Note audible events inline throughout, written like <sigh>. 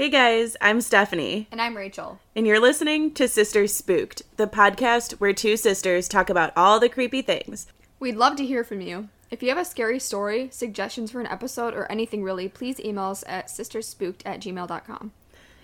Hey guys, I'm Stephanie, And I'm Rachel. and you're listening to Sisters Spooked, the podcast where two sisters talk about all the creepy things. We'd love to hear from you. If you have a scary story, suggestions for an episode, or anything really, please email us at sisterspooked at gmail.com.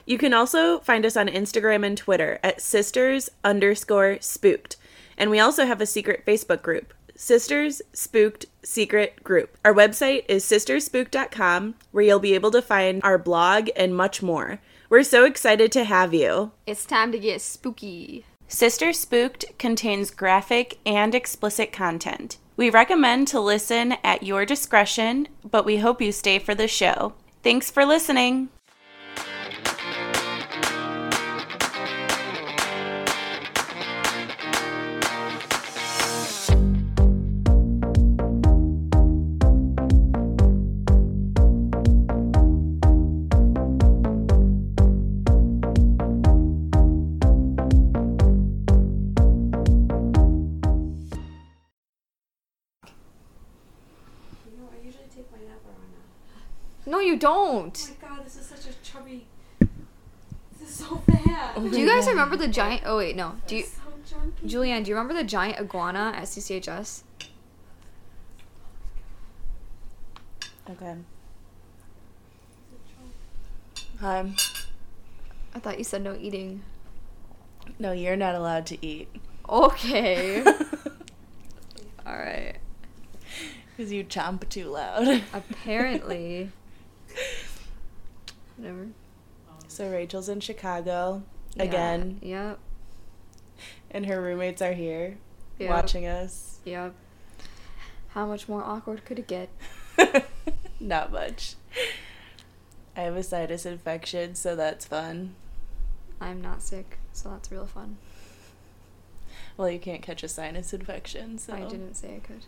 You can also find us on Instagram and Twitter at sisters underscore spooked. And we also have a secret Facebook group, Sisters Spooked Secret Group. Our website is sisterspooked.com, where you'll be able to find our blog and much more. We're so excited to have you. It's time to get spooky. Sister Spooked contains graphic and explicit content. We recommend to listen at your discretion, but we hope you stay for the show. Thanks for listening. You don't. Oh my god, this is such a chubby. This is so bad. Oh <laughs> do you guys remember the giant? Oh wait, no. Do you, so. Julianne? Do you remember the giant iguana at CCHS? Okay. Hi. I thought you said no eating. No, you're not allowed to eat. Okay. <laughs> All right. Because you chomp too loud. Apparently. <laughs> Whatever. So Rachel's in Chicago Yeah, again, Yep. and her roommates are here Yep. watching us. Yep. How much more awkward could it get? <laughs> Not much. I have a sinus infection, so that's fun. I'm not sick, so that's real fun. Well, you can't catch a sinus infection, so I didn't say I could.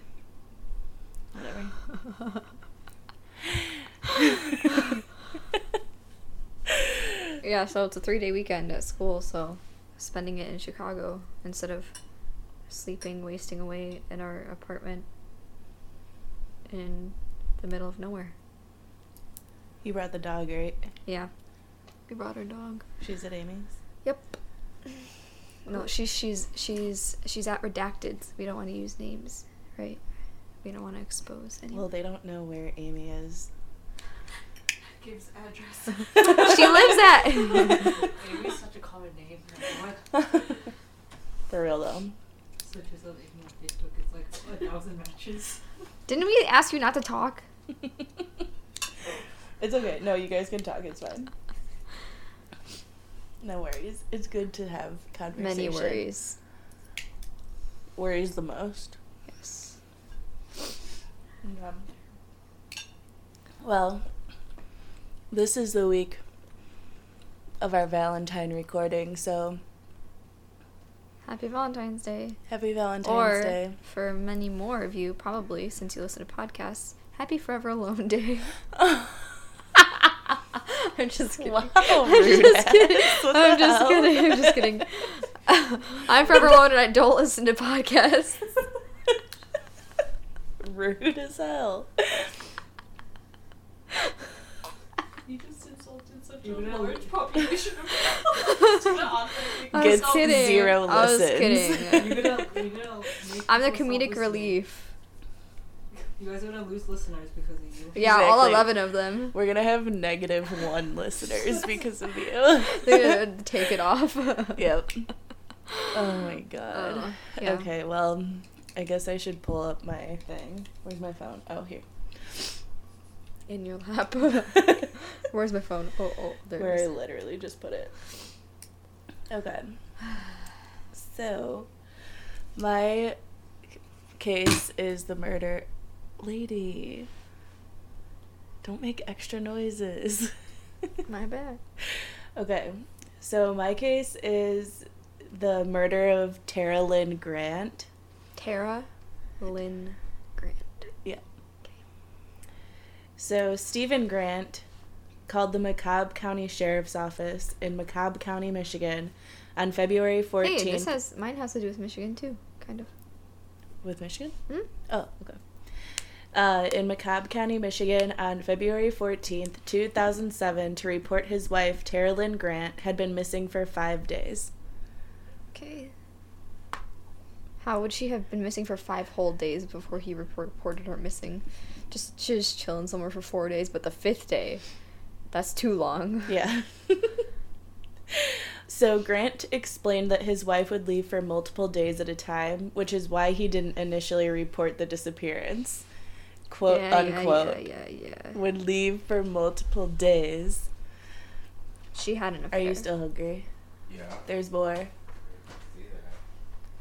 Whatever. <laughs> <laughs> Yeah, so it's a three day weekend at school, so spending it in Chicago instead of sleeping, wasting away in our apartment in the middle of nowhere. You brought the dog, right? Yeah. We brought our dog. She's at Amy's. Yep. No, she's she's she's she's at redacted. We don't want to use names, right? We don't want to expose anyone. Well, they don't know where Amy is. Gives address. <laughs> she lives at. <laughs> Amy's such a common name. Like, what? For real though. Searches of on Facebook. It's like a thousand matches. Didn't we ask you not to talk? <laughs> it's okay. No, you guys can talk. It's fine. No worries. It's good to have conversation. Many worries. Worries the most. Yes. Um, well, this is the week of our Valentine recording, so Happy Valentine's Day. happy Valentine's or Day. for many more of you, probably since you listen to podcasts, Happy Forever Alone Day. <laughs> <laughs> I'm just kidding. Wow, I'm rude just kidding. I'm just kidding. I'm just kidding. I'm forever alone and I don't listen to podcasts. <laughs> Rude as hell. You just insulted such a large population <laughs> of people. I was kidding. zero I was listens. kidding. You're gonna, you're gonna I'm the comedic relief. You guys are gonna lose listeners because of you. Yeah, all Exactly. 11 of them. We're gonna have negative one listeners because of you. <laughs> They're gonna take it off. <laughs> yep. Oh my god. Oh, yeah. Okay, well, I guess I should pull up my thing. Where's my phone? Oh, here. In your lap. <laughs> Where's my phone? Oh, oh, there Where it I literally just put it. Okay. <sighs> So, my case is the murder. Lady. Don't make extra noises. <laughs> My bad. Okay. So, my case is the murder of Tara Lynn Grant. Tara Lynn Grant. Yeah. So, Stephen Grant called the Macomb County Sheriff's Office in Macomb County, Michigan on February 14th. Hey, this has mine has to do with Michigan too, kind of. With Michigan? Hmm? Oh, okay. uh, in Macomb County, Michigan, on February 14th, 2007, to report his wife, Tara Lynn Grant, had been missing for five days. Okay. How would she have been missing for five whole days before he report- reported her missing? Just she was chilling somewhere for four days, but the fifth day, that's too long. <laughs> Yeah. so Grant explained that his wife would leave for multiple days at a time, which is why he didn't initially report the disappearance. Quote yeah, unquote. Yeah, yeah, yeah. Would leave for multiple days. She had an Are you still hungry? Yeah. There's more.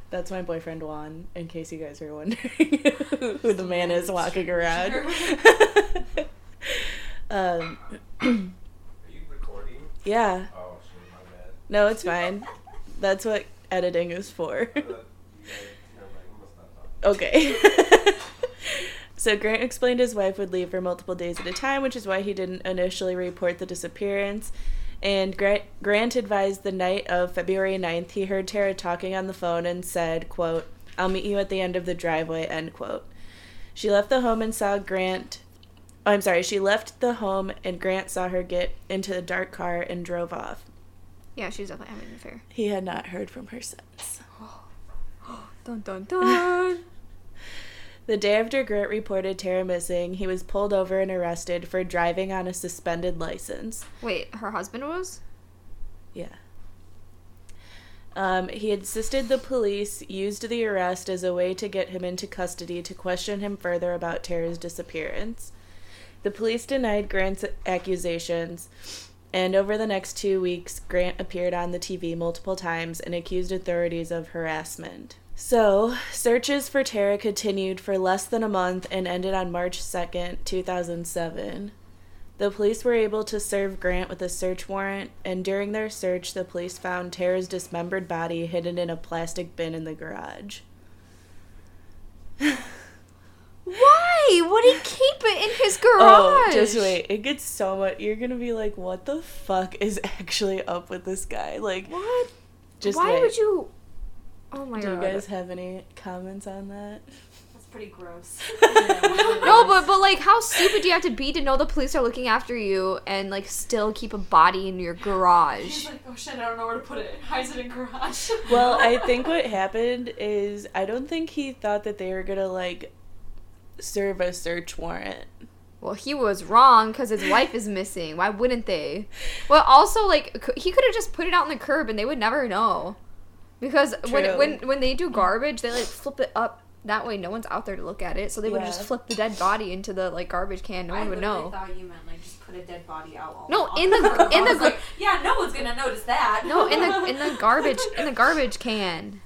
See that. That's my boyfriend Juan, in case you guys are wondering <laughs> who the man is walking around. <laughs> <laughs> um, Are you recording? yeah. Oh shit, my bad. No, it's fine. That's what editing is for. I thought you guys, never mind, we must not talk. Okay. so Grant explained his wife would leave for multiple days at a time, which is why he didn't initially report the disappearance. And Grant, Grant advised the night of February 9th he heard Tara talking on the phone and said, quote, I'll meet you at the end of the driveway, end quote. She left the home and saw Grant oh, I'm sorry, she left the home and Grant saw her get into the dark car and drove off. Yeah, she was definitely having an affair. He had not heard from her since. <gasps> Dun dun dun. The day after Grant reported Tara missing, he was pulled over and arrested for driving on a suspended license. Wait, her husband was? Yeah. Um, he insisted the police used the arrest as a way to get him into custody to question him further about Tara's disappearance. The police denied Grant's accusations, and over the next two weeks, Grant appeared on the TV multiple times and accused authorities of harassment. So, searches for Tara continued for less than a month and ended on March 2nd, 2007. The police were able to serve Grant with a search warrant, and during their search, the police found Tara's dismembered body hidden in a plastic bin in the garage. Why would he keep it in his garage? Oh, just wait. It gets so much. You're gonna be like, what the fuck is <laughs> actually up with this guy? Like, What? just Why wait. would you? Oh my god. Do you guys have any comments on that? That's pretty gross. <laughs> <laughs> No, but but like, how stupid do you have to be to know the police are looking after you and like still keep a body in your garage? He's garage? like, oh shit, I don't know where to put it. <laughs> Hides it in garage. Well, I think what happened is I don't think he thought that they were gonna like serve a search warrant. Well, he was wrong because his wife is missing. Why wouldn't they? Well, also like c- he could have just put it out on the curb and they would never know. Because True. when when when they do garbage, they like flip it up. That way, no one's out there to look at it. So they would Yeah. just flip the dead body into the like garbage can. No I one would literally know. thought you meant like just put a dead body out. All No, in the- in the <laughs> like, yeah, no one's gonna notice that. No, in the in the garbage in the garbage <laughs> can.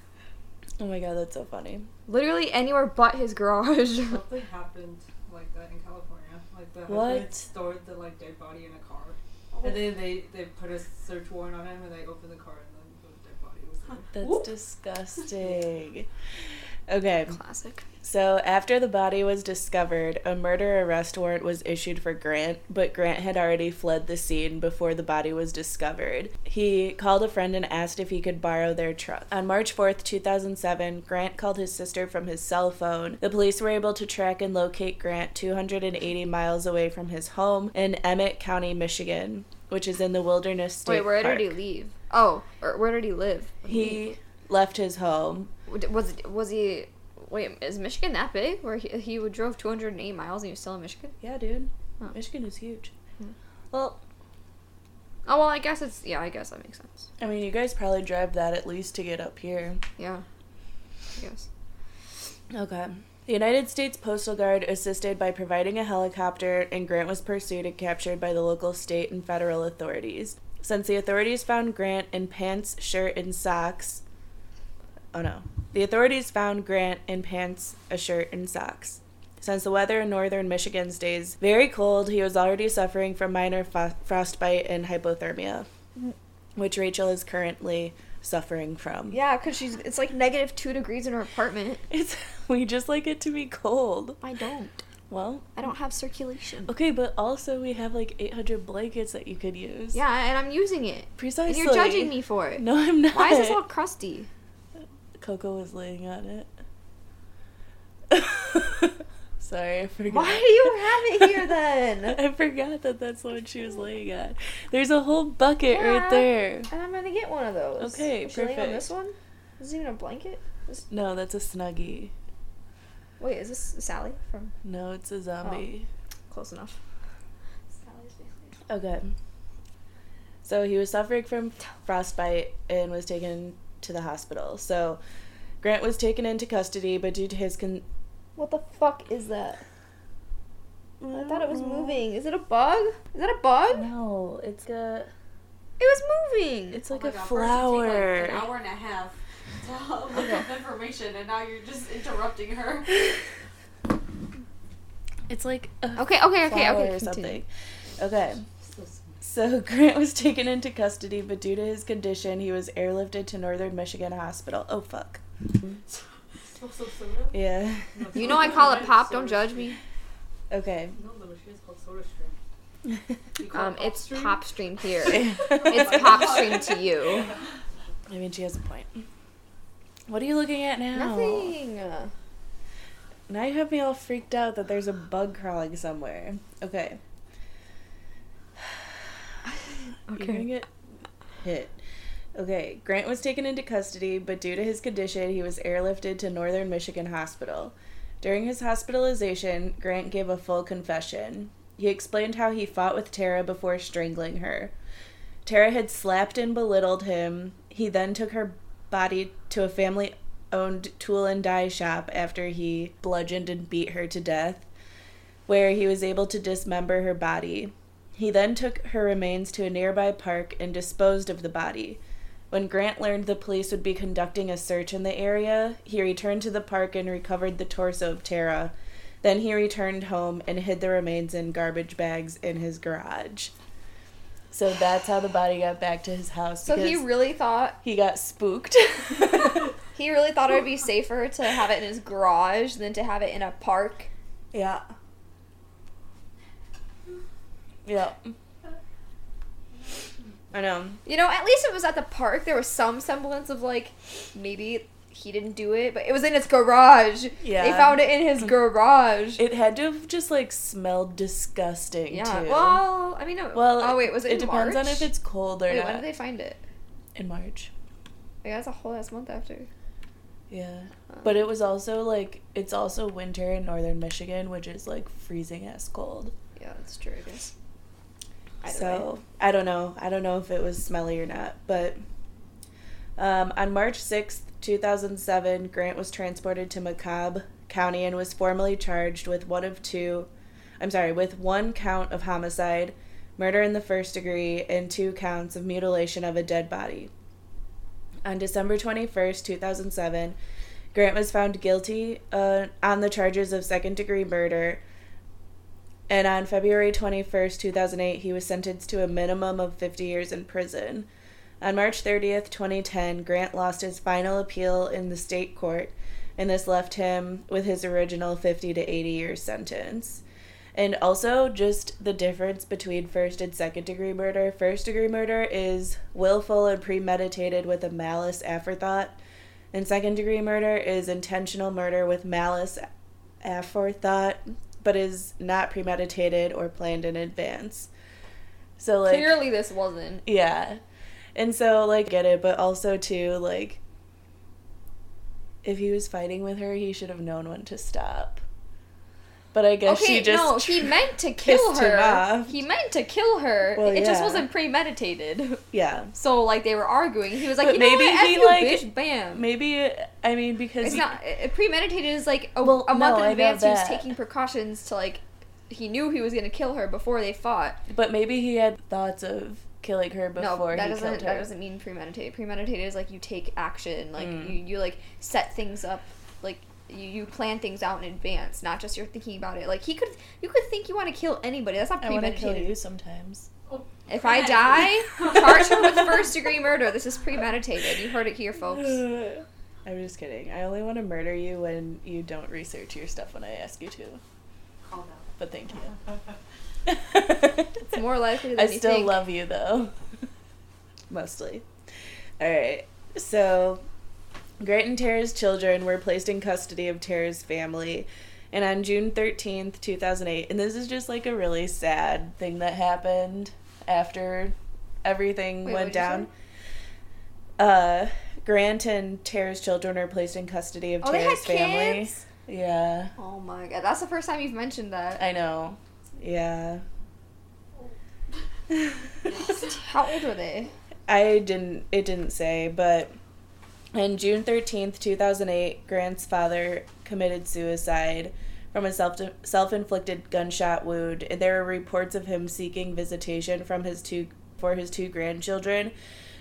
Oh my god, that's so funny. Literally anywhere but his garage. Something <laughs> happened like that in California. Like the What? husband stored the like dead body in a car, oh. and then they they put a search warrant on him, and they opened the car, and then the dead body was there. That's Whoop. disgusting. Okay, Classic. so after the body was discovered, a murder arrest warrant was issued for Grant, but Grant had already fled the scene before the body was discovered. He called a friend and asked if he could borrow their truck. On March 4th, 2007, Grant called his sister from his cell phone. The police were able to track and locate Grant 280 miles away from his home in Emmet County, Michigan, which is in the Wilderness State Wait, where Park. did he leave? Oh, or where did he live? He left his home. was was he? Wait, is Michigan that big? Where he, he would drove 208 miles and he was still in Michigan? Yeah, dude. Oh. Michigan is huge. Hmm. Well, Oh well, I guess it's yeah. I guess that makes sense. I mean, you guys probably drive that at least to get up here. Yeah. I guess. Okay. The United States Coast Guard assisted by providing a helicopter, and Grant was pursued and captured by the local, state, and federal authorities. Since the authorities found Grant in pants, shirt, and socks. Oh no. The authorities found Grant in pants, a shirt, and socks. Since the weather in northern Michigan stays very cold, he was already suffering from minor fo- frostbite and hypothermia, which Rachel is currently suffering from. Yeah, cause she's it's like negative two degrees in her apartment. It's <laughs> we just like it to be cold. I don't. Well, I don't have circulation. okay, but also we have like 800 blankets that you could use. Yeah, and I'm using it. precisely. And you're judging me for it. No, I'm not. Why is this all crusty? Coco was laying on it. <laughs> Sorry, I forgot. Why do you have it here <laughs> then? I forgot that that's what she was laying on. There's a whole bucket Yeah. right there. And I'm gonna get one of those. Okay, Is she laying on this one? Is it even a blanket? This- No, that's a snuggie. Wait, is this Sally from No, it's a zombie. Oh, close Enough? Sally's basically. Oh, okay. So he was suffering from frostbite and was taken to the hospital. So Grant was taken into custody, but due to his con- What the fuck is that? I thought it was moving. Is it a bug? Is that a bug? No, it's a It was moving. it's Oh like my a God, first you take, like, flower. an hour and a half to look up information, and now you're just interrupting her. It's like a Okay, okay, okay, okay. or something. Okay. So <laughs> Grant was taken into custody, but due to his condition, he was airlifted to Northern Michigan Hospital. Oh fuck. Smells so soda. Yeah. You know I call it pop. Don't judge me. Okay. No, no, she is called Soda Stream. You call Um, it's Stream? pop stream here. it's <laughs> It's pop stream to you. I mean, she has a point. What are you looking at now? Nothing. Now you have me all freaked out that there's a bug crawling somewhere. Okay. <sighs> You're gonna get hit. Okay, Grant was taken into custody, but due to his condition, he was airlifted to Northern Michigan Hospital. During his hospitalization, Grant gave a full confession. He explained how he fought with Tara before strangling her. Tara had slapped and belittled him. He then took her body to a family owned tool and die shop after he bludgeoned and beat her to death, where he was able to dismember her body. He then took her remains to a nearby park and disposed of the body. When Grant learned the police would be conducting a search in the area, he returned to the park and recovered the torso of Tara. Then he returned home and hid the remains in garbage bags in his garage. So that's how the body got back to his house. So he really thought he got spooked. <laughs> he really thought it would be <laughs> safer to have it in his garage than to have it in a park. yeah. Yeah. I know. You know, at least it was at the park. There was some semblance of like maybe he didn't do it, but it was in his garage. Yeah. They found it in his garage. It had to have just like smelled disgusting yeah. too. Well, I mean, no. Well, oh wait, was it? It in depends on if it's cold or Wait, not. when did they find it? In March. Yeah, that's a whole ass month after. Yeah. Um, But it was also like it's also winter in northern Michigan, which is like freezing ass cold. Yeah, that's true. I guess. Either so way. I don't know. I don't know if it was smelly or not. But um, on March sixth, two thousand seven, Grant was transported to Macomb County and was formally charged with one of two. I'm sorry, with one count of homicide, murder in the first degree, and two counts of mutilation of a dead body. On December 21st, 2007, Grant was found guilty uh, on the charges of second degree murder. And on February 21st, 2008, he was sentenced to a minimum of 50 years in prison. On March 30th, 2010, Grant lost his final appeal in the state court, and this left him with his original 50 to 80 year sentence. And also, just the difference between first and second degree murder. First degree murder is willful and premeditated with a malice aforethought, and second degree murder is intentional murder with malice aforethought, but is not premeditated or planned in advance. So, like, Clearly, this wasn't. yeah. And so, like, get it, but also, too, like, if he was fighting with her, he should have known when to stop. But I guess okay, she just. no, he <laughs> meant to kill her. He meant to kill her. Well, it just wasn't premeditated. <laughs> Yeah. So like they were arguing. He was like, But you know maybe what? F he, you, like, bitch, bam. Maybe, I mean, because. It's he- not premeditated. Is like a, Well, a month no, in advance. He was taking precautions to like. He knew he was gonna kill her before they fought. But maybe he had thoughts of killing her before no, that he doesn't. killed her. That doesn't mean premeditated. Premeditated is like you take action. Like Mm. you, you like set things up. Like you, you plan things out in advance. Not just you're thinking about it. Like he could. You could think you want to kill anybody. That's not premeditated. I want to kill you sometimes. If I die, charge her with <laughs> first degree murder. This is premeditated. You heard it here, folks. <laughs> I'm just kidding. I only want to murder you when you don't research your stuff when I ask you to. calm down. But thank you. <laughs> <laughs> It's more likely than I you still think. love you though. <laughs> Mostly. Alright. So Grant and Tara's children were placed in custody of Tara's family, And on June 13th, 2008, and this is just like a really sad thing that happened after everything Wait, went down. Uh, Grant and Tara's children are placed in custody of Oh, Tara's family. kids? Yeah, Oh my god, that's the first time you've mentioned that. I know. Yeah. How old were they? I didn't it didn't say, but on June 13th, 2008, Grant's father committed suicide from a self self-inflicted gunshot wound, and there were reports of him seeking visitation from his two for his two grandchildren,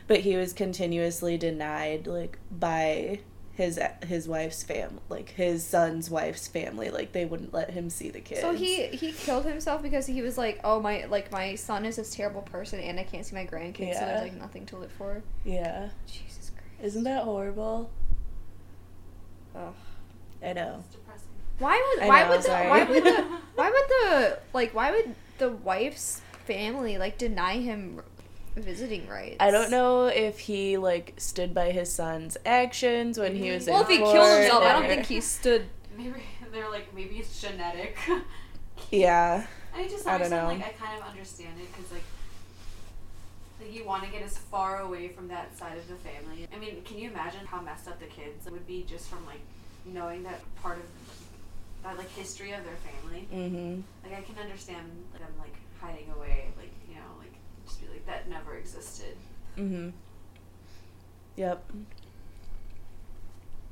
but he was continuously denied like by his his wife's fam like his son's wife's family like they wouldn't let him see the kids. So he he killed himself because he was like, oh my, like my son is this terrible person and I can't see my grandkids, so Yeah. there's like nothing to live for. Yeah. Jesus Christ. Isn't that horrible? Ugh. I know. Depressing. Why would I why know, would the sorry. why would the <laughs> why would the like why would the wife's family like deny him visiting rights? I don't know if he like stood by his son's actions when he was Well, in if he court killed himself, I don't think he stood. Maybe <laughs> they're like maybe it's genetic. <laughs> Yeah, I just I don't know. like I kind of understand it because like like you want to get as far away from that side of the family. I mean, can you imagine how messed up the kids would be just from like knowing that part of that like history of their family? mm-hmm. Like I can understand them like hiding away, like you know, like just be like that never existed. Mm-hmm. Yep.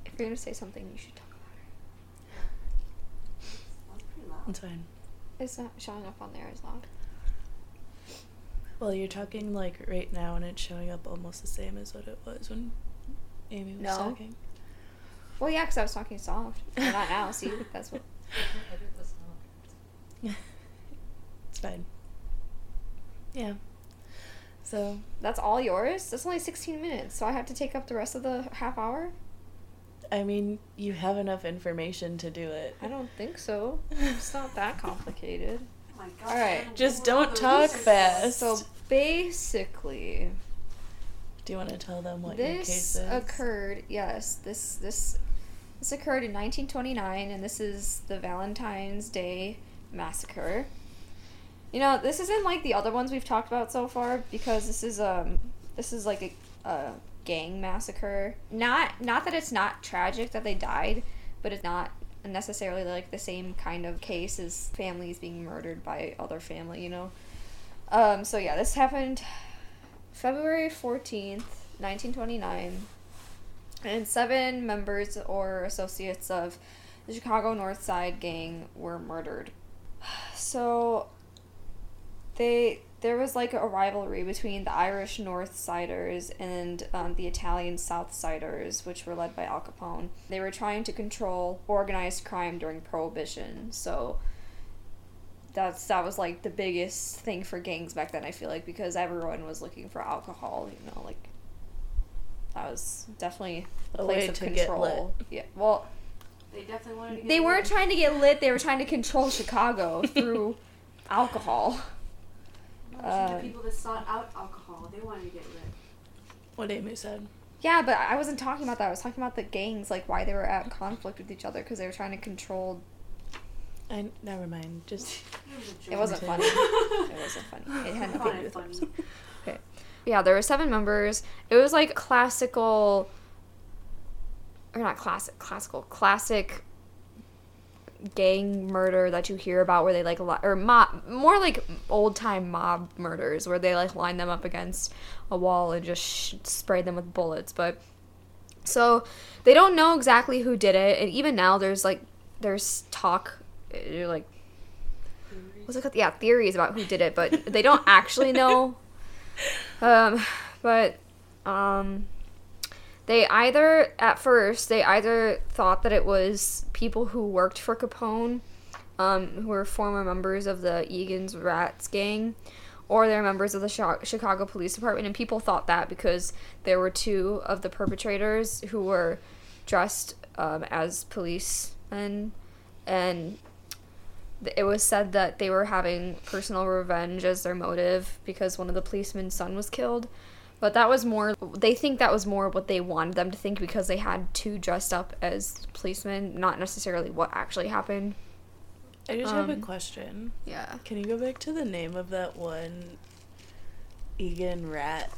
If you're gonna say something, you should talk about That's pretty loud. It's fine. it. It's not showing up on there as loud. Well, you're talking like right now, and it's showing up almost the same as what it was when Amy was No. talking. Well, yeah, because I was talking soft. But not now. See, <laughs> that's what. <laughs> Edit this out. <laughs> It's fine. Yeah. So That's all yours. That's only 16 minutes, so I have to take up the rest of the half hour. I mean, you have enough information to do it. I don't think so. It's not that <laughs> complicated. Oh my god. Alright, I just don't talk fast. So basically, Do you want to tell them what your case this is? occurred. Yes, this this this occurred in 1929, and this is the Valentine's Day massacre. You know, this isn't like the other ones we've talked about so far because this is um this is like a, a gang massacre. Not not that it's not tragic that they died, but it's not necessarily like the same kind of case as families being murdered by other family. You know. Um. So yeah, this happened February 14th, 1929, and seven members or associates of the Chicago North Side gang were murdered. <sighs> So they there was like a rivalry between the Irish North Siders and um, the Italian South Siders, which were led by Al Capone. They were trying to control organized crime during Prohibition. So that's that was like the biggest thing for gangs back then. I feel like because everyone was looking for alcohol. You know, like that was definitely a A place way of to get control. Yeah. Well, They definitely wanted to get they weren't rid- trying to get lit. They were trying to control Chicago through <laughs> alcohol. No, to uh, the people that sought out alcohol, they wanted to get rid. what Amy said. Yeah, but I wasn't talking about that. I was talking about the gangs, like why they were at conflict with each other because they were trying to control. I never mind. Just <laughs> It wasn't funny. It wasn't funny. It had I <laughs> nothing found to do it with funny. Okay. Yeah, there were seven members. It was like classical, or not classic, classical, classic gang murder that you hear about where they like li- or mob more like old time mob murders where they like line them up against a wall and just sh- spray them with bullets but so they don't know exactly who did it and even now there's like there's talk like what's it called? Yeah, theories about who did it, but they don't actually know. <laughs> Um, but um, they either at first they either thought that it was people who worked for Capone, um, who were former members of the Egan's Rats gang, or they're members of the Chicago Police Department, and people thought that because there were two of the perpetrators who were dressed um, as policemen, and it was said that they were having personal revenge as their motive because one of the policemen's son was killed. But that was more, they think that was more what they wanted them to think because they had two dressed up as policemen, not necessarily what actually happened. I just have a Um, question. Yeah. Can you go back to the name of that one Egan rat?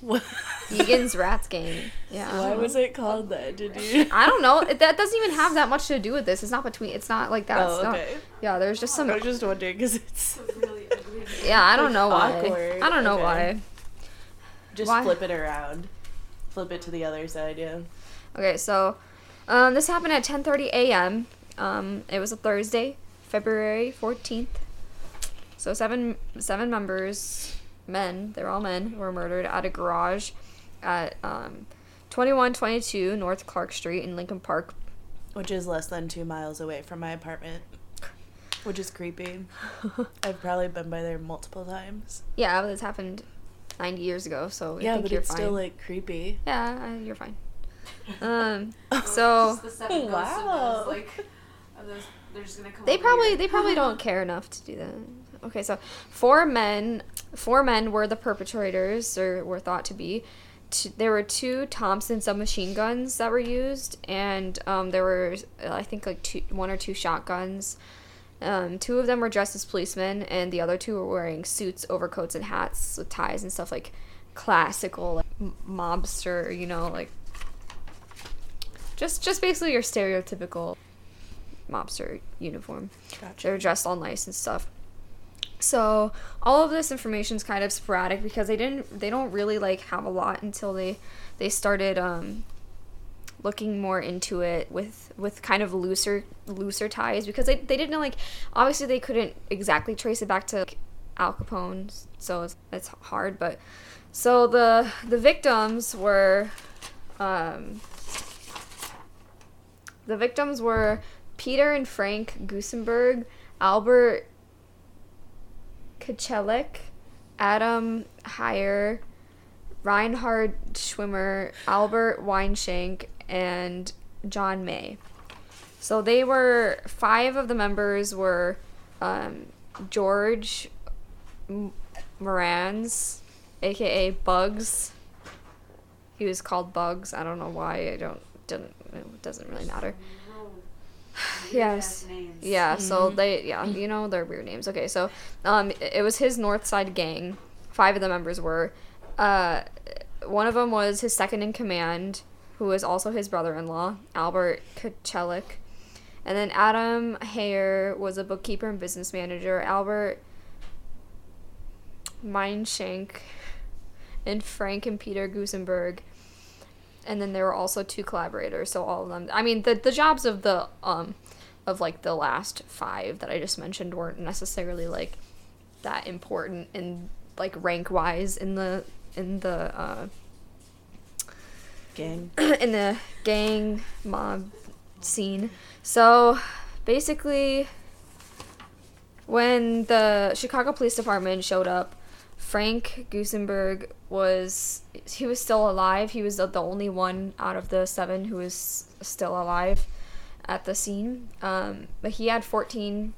What? Egan's <laughs> Rats Gang. Yeah. Why was it called that? Did you? <laughs> I don't know. It, that doesn't even have that much to do with this. It's not between. It's not like that. Oh, It's not- okay. yeah, there's just some. I was just wondering because it's It's really ugly. Yeah, I don't know why. awkward. I don't know Okay. why. Just Why? flip it around, flip it to the other side. Yeah. Okay, so um, this happened at 10:30 a.m. Um, it was a Thursday, February 14th. So seven seven members, men, they're all men, were murdered at a garage at um, 2122 North Clark Street in Lincoln Park. Which is less than two miles away from my apartment. Which is creepy. <laughs> I've probably been by there multiple times. Yeah, this happened 90 years ago, so I yeah, think but you're it's fine. still like creepy. yeah, uh, you're fine. <laughs> Um, <laughs> so just the seven ghosts of Wow. those, like, of those, they're gonna come. They probably here. they probably don't <laughs> care enough to do that. Okay, so four men, four men were the perpetrators, or were thought to be. Two, there were two Thompson submachine guns that were used, and um, there were I think like two, one or two shotguns. Um, two of them were dressed as policemen, and the other two were wearing suits, overcoats, and hats with ties and stuff like classical like, mobster, you know, like just just basically your stereotypical mobster uniform. Gotcha. They're dressed all nice and stuff. So all of this information is kind of sporadic because they didn't they don't really like have a lot until they they started um looking more into it with with kind of looser looser ties because they, they didn't like obviously they couldn't exactly trace it back to like, Al Capone so it's, it's hard but so the the victims were um the victims were Peter and Frank Gusenberg, Albert Kachellek, Adam Heyer, Reinhard Schwimmer, Albert Weinshank, and John May. So they were five of the members were um, George M- Morans, aka Bugs. He was called Bugs. I don't know why. I don't didn't. It doesn't really matter. Yes. Weird-ass names. Yeah, so they yeah, you know they're weird names. Okay, so um it it was his North Side gang. Five of the members were uh one of them was his second in command, who was also his brother-in-law, Albert Kachellek. And then Adam Heyer was a bookkeeper and business manager. Albert Meinshank and Frank and Peter Gusenberg. And then there were also two collaborators, so all of them. I mean, the the jobs of the um of like the last five that I just mentioned weren't necessarily like that important in like rank wise in the in the uh Gang. <clears throat> in the gang mob scene. So basically, when the Chicago Police Department showed up, Frank Gusenberg was he was still alive. He was the, the only one out of the seven who was still alive at the scene. Um, but he had 14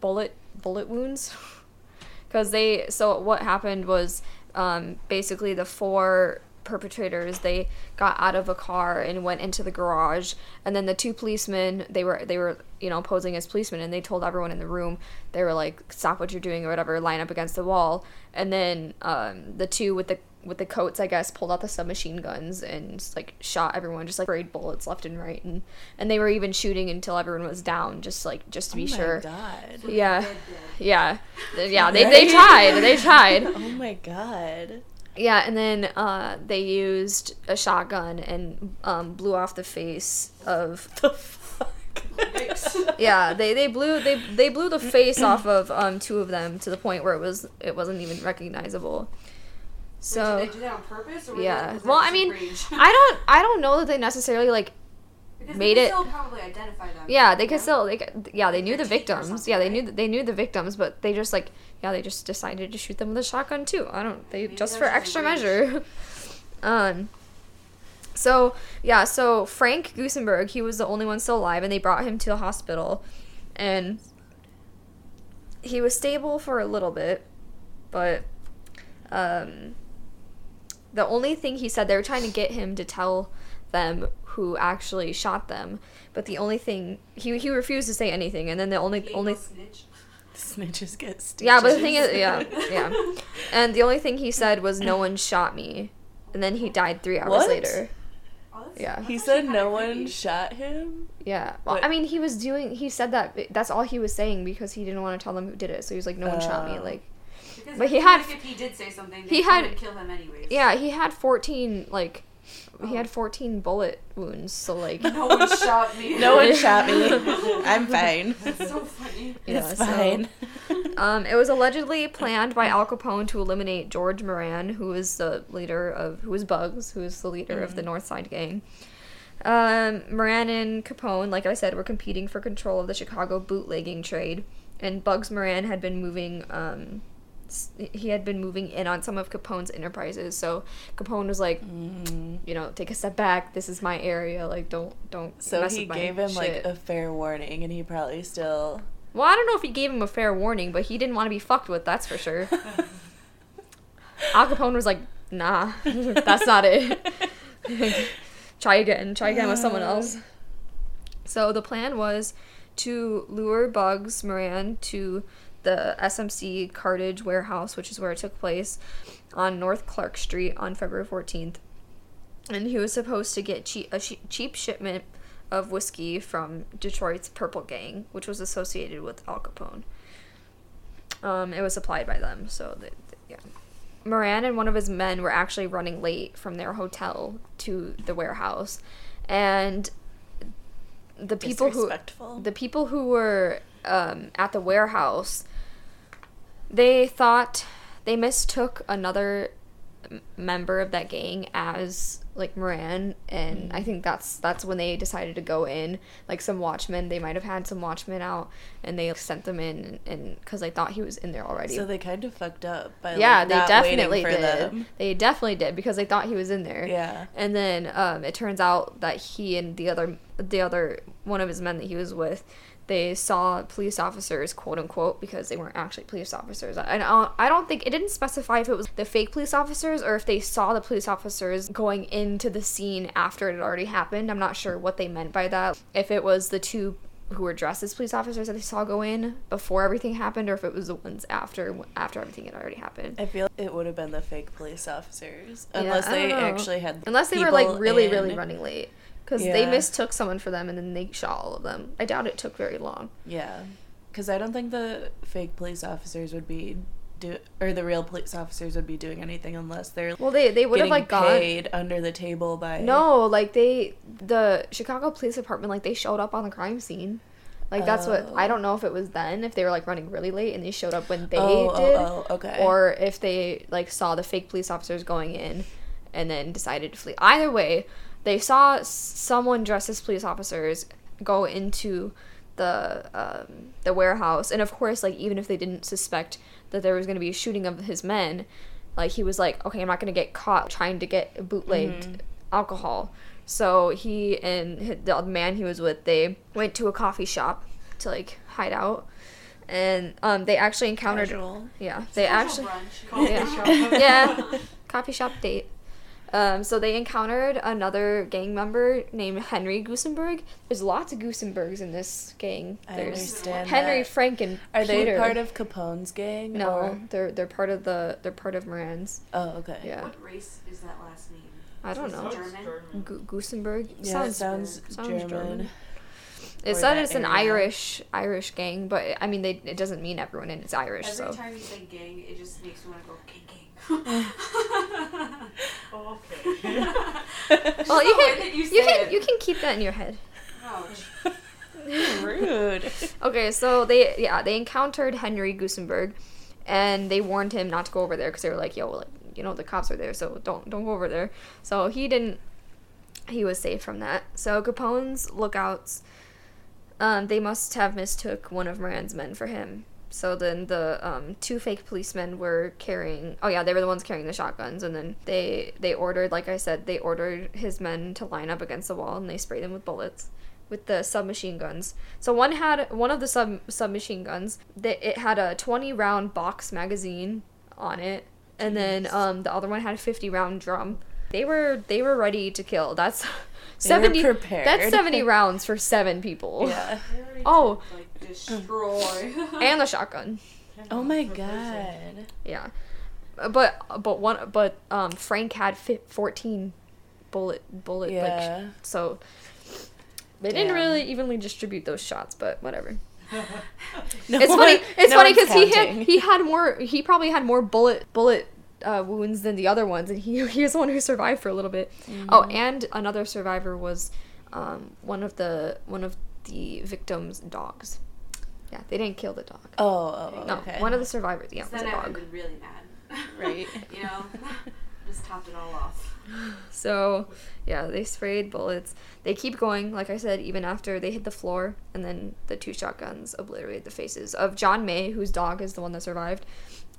bullet bullet wounds <laughs> because they so what happened was um, basically the four perpetrators they got out of a car and went into the garage. And then the two policemen they were they were you know posing as policemen and they told everyone in the room they were like stop what you're doing or whatever line up against the wall. And then um, the two with the with the coats i guess pulled out the submachine guns and like shot everyone just like sprayed bullets left and right and and they were even shooting until everyone was down just like just to be oh sure god. yeah yeah yeah they, they tried they tried <laughs> Oh my god. yeah, and then uh, they used a shotgun and um, blew off the face of. <laughs> The fuck. <laughs> Yeah, they, they blew they they blew the face off of um, two of them to the point where it was it wasn't even recognizable. So Wait, did they do that on purpose? Or yeah, well, I mean. <laughs> I don't I don't know that they necessarily like Because made they it- probably identify them. yeah they could know? still they yeah they knew the Their teeth or victims yeah they right? knew th- they knew the victims but they just like yeah they just decided to shoot them with a shotgun too I don't they Maybe just for extra measure <laughs> um so yeah so Frank Gusenberg he was the only one still alive and they brought him to the hospital and he was stable for a little bit but um the only thing he said they were trying to get him to tell them who actually shot them. But the only thing he he refused to say anything, and then the only He ain't only no snitch. Snitches get stitches. yeah, but the thing is, yeah, yeah, <laughs> and the only thing he said was no one shot me, and then he died three hours What? later. Yeah. He said no one shot him. Yeah. Well, But- I mean, he was doing. He said that. That's all he was saying because he didn't want to tell them who did it. So he was like, "No one shot me." Oh. Like, Because But he had- like if he did say something, he he had- had kill him anyways. yeah, he had fourteen. Like, he Oh. had fourteen bullet wounds. So like, <laughs> No one <laughs> shot me. No one shot me. <laughs> I'm fine. That's so funny. Yeah, it's so- fine. Um, it was allegedly planned by Al Capone to eliminate George Moran, who was the leader of who was Bugs, who was the leader of the North Side Gang. Um, Moran and Capone, like I said, were competing for control of the Chicago bootlegging trade, and Bugs Moran had been moving. Um, s- he had been moving in on some of Capone's enterprises, so Capone was like, Mm. you know, take a step back. This is my area. Like, don't don't. So he gave him like a fair warning, and he probably still. Well, I don't know if he gave him a fair warning, but he didn't want to be fucked with, that's for sure. <laughs> Al Capone was like, nah, <laughs> that's not it. <laughs> try again, try again with someone else. <sighs> So the plan was to lure Bugs Moran to the SMC Cartage warehouse, which is where it took place, on North Clark Street on February 14th. And he was supposed to get cheap, a che- cheap shipment of whiskey from Detroit's Purple Gang, which was associated with Al Capone. Um, it was supplied by them, so that yeah. Moran and one of his men were actually running late from their hotel to the warehouse, and the people who the people who were um, at the warehouse they thought they mistook another m- member of that gang as like Moran and I think that's that's when they decided to go in. Like some watchmen they might have had some watchmen out and they sent them in and because they thought he was in there already. So they kind of fucked up by yeah like, they definitely did. them. they definitely did because they thought he was in there. Yeah. and then um, it turns out that he and the other the other one of his men that he was with they saw police officers quote unquote because they weren't actually police officers. I, I don't I don't think it didn't specify if it was the fake police officers or if they saw the police officers going into the scene after it had already happened. I'm not sure what they meant by that. If it was the two who were dressed as police officers that they saw go in before everything happened or if it was the ones after after everything had already happened. I feel it would have been the fake police officers unless don't they know. actually had Unless they were like really, really running late. Because they mistook someone for them and then they shot all of them. I doubt it took very long. Yeah, because I don't think the fake police officers would be do or the real police officers would be doing anything unless they're Well, they they would have like gone. paid under the table by No, like they the Chicago Police Department like they showed up on the crime scene. Like that's what I Oh. don't know if it was then if they were like running really late and they showed up when they Oh, oh, did, oh, okay. or if they like saw the fake police officers going in and then decided to flee. Either way, they saw someone dressed as police officers go into the um, the warehouse, and of course, like even if they didn't suspect that there was going to be a shooting of his men, like he was like, okay, I'm not going to get caught trying to get bootlegged Mm-hmm. alcohol. So he and the man he was with, they went to a coffee shop to like hide out, and um, they actually encountered. Casual. Yeah, they actually. Brunch. <laughs> Yeah. yeah, coffee shop date. Um, so they encountered another gang member named Henry Gusenberg. There's lots of Gusenbergs in this gang. I understand. Henry, that. Frank, and Are they part of Capone's gang? No, or- they're they're part of the they're part of Moran's. Oh, okay. Yeah, What race is that last name? I don't know. German? Gu- Gusenberg. Yeah, sounds it sounds, sounds German. German. Or It said that it's an area. Irish Irish gang, but I mean they it doesn't mean everyone in it's Irish. Every so time you say gang, it just makes me want to go gang gang. <laughs> <laughs> <laughs> Oh, okay. <laughs> well, you can that you you can it. you can keep that in your head. Ouch. <laughs> Rude. <laughs> Okay, so they yeah they encountered Henry Gusenberg, and they warned him not to go over there because they were like, yo, like, you know the cops are there, so don't don't go over there. So he didn't. He was safe from that. So Capone's lookouts, um, they must have mistook one of Moran's men for him. So then the um, two fake policemen were carrying. Oh yeah, they were the ones carrying the shotguns, and then they they ordered, like I said, they ordered his men to line up against the wall, and they sprayed them with bullets with the submachine guns. So one had one of the sub submachine guns. That it had a twenty round box magazine on it, and then um, the other one had a fifty round drum. They were they were ready to kill. That's They were seventy. prepared. That's seventy <laughs> rounds for seven people. Yeah. <laughs> Oh. took, like destroy. <laughs> And the shotgun. Oh my god. Yeah. But but one but um Frank had fi- 14 bullet bullet Yeah. sh- so they didn't really evenly distribute those shots, but whatever. No it's one- funny. It's no funny because he had he had more. He probably had more bullet bullet uh, wounds than the other ones, and he <laughs> he was the one who survived for a little bit. Oh, Mm-hmm. and another survivor was um, one of the one of the victims' dogs. Yeah, they didn't kill the dog. Oh, oh, No, okay. one of the survivors. Yeah, was then a I would have been really mad. <laughs> Right. you know, <laughs> just topped it all off. So, yeah, they sprayed bullets. They keep going, like I said, even after they hit the floor, and then the two shotguns obliterate the faces of John May, whose dog is the one that survived,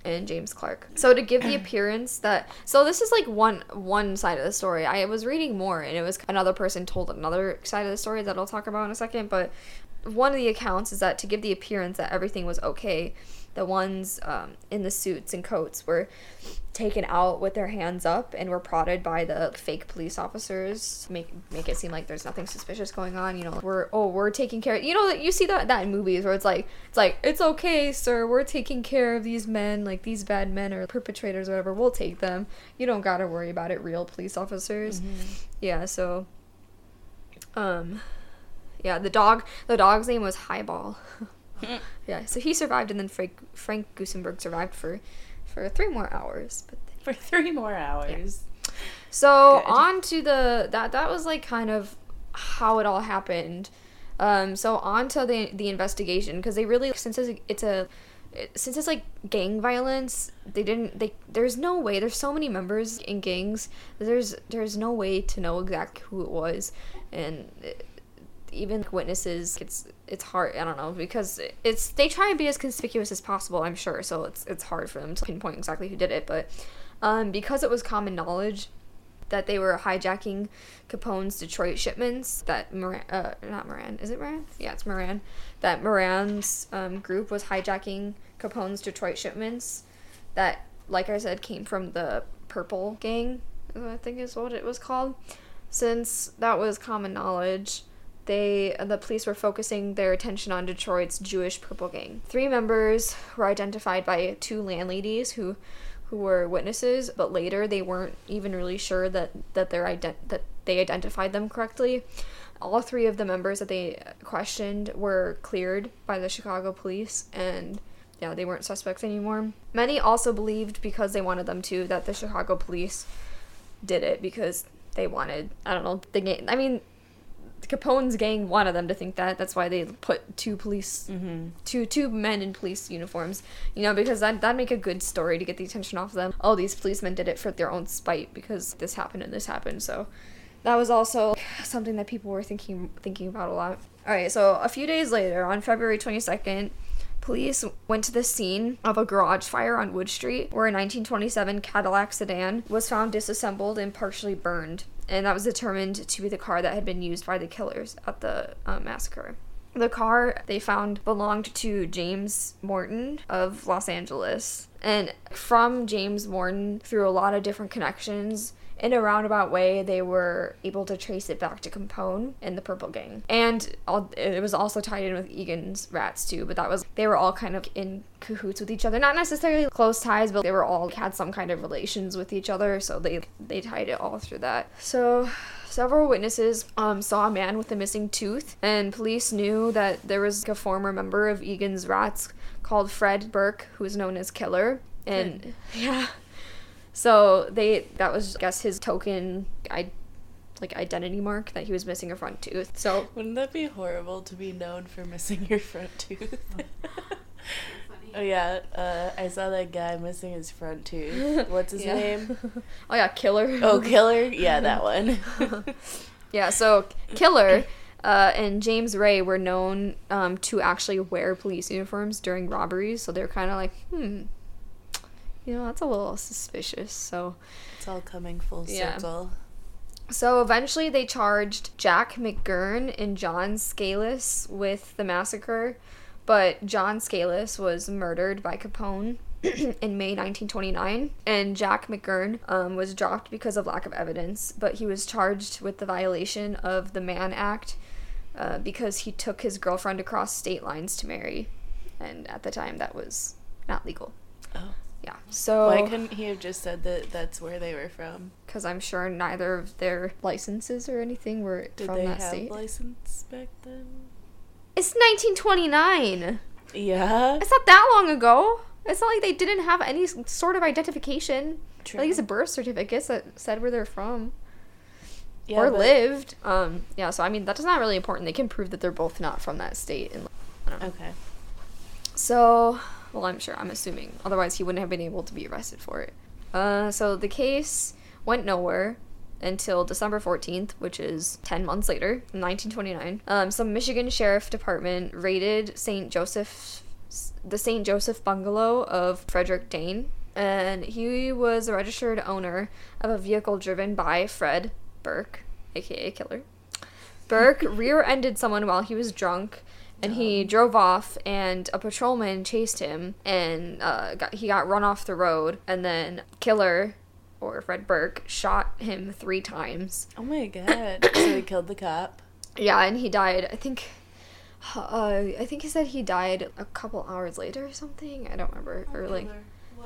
and James Clark. So to give the appearance that so this is like one one side of the story. I was reading more and it was another person told another side of the story that I'll talk about in a second, but one of the accounts is that to give the appearance that everything was okay, the ones um, in the suits and coats were taken out with their hands up and were prodded by the fake police officers to make make it seem like there's nothing suspicious going on you know we're oh we're taking care you know that you see that that in movies where it's like it's like it's okay sir we're taking care of these men like these bad men or perpetrators or whatever we'll take them. You don't gotta worry about it real police officers. Yeah so um yeah the dog the dog's name was highball <laughs> <laughs> yeah so he survived and then frank frank gusenberg survived for for three more hours but <laughs> For three more hours. so Good. on to the that that was like kind of how it all happened. Um, so on to the the investigation because they really since it's, it's a since it's like gang violence they didn't they there's no way there's so many members in gangs there's there's no way to know exactly who it was and it, even witnesses it's it's hard i don't know because it's they try and be as conspicuous as possible i'm sure so it's it's hard for them to pinpoint exactly who did it but um, because it was common knowledge that they were hijacking Capone's Detroit shipments. That Moran, uh, not Moran, is it Moran? Yeah, it's Moran. That Moran's um, group was hijacking Capone's Detroit shipments. That, like I said, came from the Purple Gang. I think is what it was called. Since that was common knowledge, they the police were focusing their attention on Detroit's Jewish Purple Gang. Three members were identified by two landladies who who were witnesses, but later they weren't even really sure that that their ident- that they identified them correctly. All three of the members that they questioned were cleared by the Chicago police and yeah, they weren't suspects anymore. Many also believed because they wanted them to that the Chicago police did it because they wanted I don't know the gang. I mean, Capone's gang wanted them to think that. That's why they put two police, Mm-hmm. two two men in police uniforms. You know, because that that'd make a good story to get the attention off them. Oh, these policemen did it for their own spite because this happened and this happened. So that was also something that people were thinking thinking about a lot. All right, so a few days later, on February twenty second. Police went to the scene of a garage fire on Wood Street where a 1927 Cadillac sedan was found disassembled and partially burned, and that was determined to be the car that had been used by the killers at the uh, massacre. The car they found belonged to James Morton of Los Angeles. And from James Morton, through a lot of different connections, in a roundabout way, they were able to trace it back to Capone and the Purple Gang. And all, it was also tied in with Egan's rats too, but that was, they were all kind of in cahoots with each other. Not necessarily close ties, but they were all had some kind of relations with each other, so they, they tied it all through that. So Several witnesses um, saw a man with a missing tooth, and police knew that there was a former member of Egan's Rats called Fred Burke, who was known as Killer. And yeah, so they that was I guess his token, I like identity mark that he was missing a front tooth. So Wouldn't that be horrible to be known for missing your front tooth? <laughs> Oh <laughs> yeah, uh, I saw that guy missing his front tooth. <laughs> What's his Yeah. name? oh yeah, Killer. Oh, Killer. Yeah, that one. Yeah, so Killer uh, and James Ray were known um, to actually wear police uniforms during robberies, so they're kind of like, hmm, you know, that's a little suspicious. So, it's all coming full Yeah. circle. so eventually they charged Jack McGurn and John Scalise with the massacre, but John Scalise was murdered by Capone <clears throat> in May 1929, and Jack McGurn um, was dropped because of lack of evidence, but he was charged with the violation of the Mann Act uh, because he took his girlfriend across state lines to marry, and at the time that was not legal. Oh. Yeah, so Why couldn't he have just said that that's where they were from? because I'm sure neither of their licenses or anything were Did from they that have state. license back then? It's 1929. Yeah. It's not that long ago. It's not like they didn't have any sort of identification. True. At least a birth certificate that said where they're from Yeah, or but- lived. Um, yeah. So I mean, that's not really important. They can prove that they're both not from that state. And I don't know. Okay. So, well, I'm sure. I'm assuming. Otherwise, he wouldn't have been able to be arrested for it. Uh, so the case went nowhere until December 14th, which is 10 months later, 1929. Um, some Michigan Sheriff Department raided St. Joseph, the St. Joseph bungalow of Frederick Dane, and he was a registered owner of a vehicle driven by Fred Burke, aka Killer. Burke <laughs> rear-ended someone while he was drunk, and he drove off. And a patrolman chased him, and uh, got, he got run off the road. And then Killer, or Fred Burke, shot him three times. Oh my god. so he killed the cop. <clears throat> Yeah, and he died. I think. Uh, I think he said he died a couple hours later or something. I don't remember. Or like,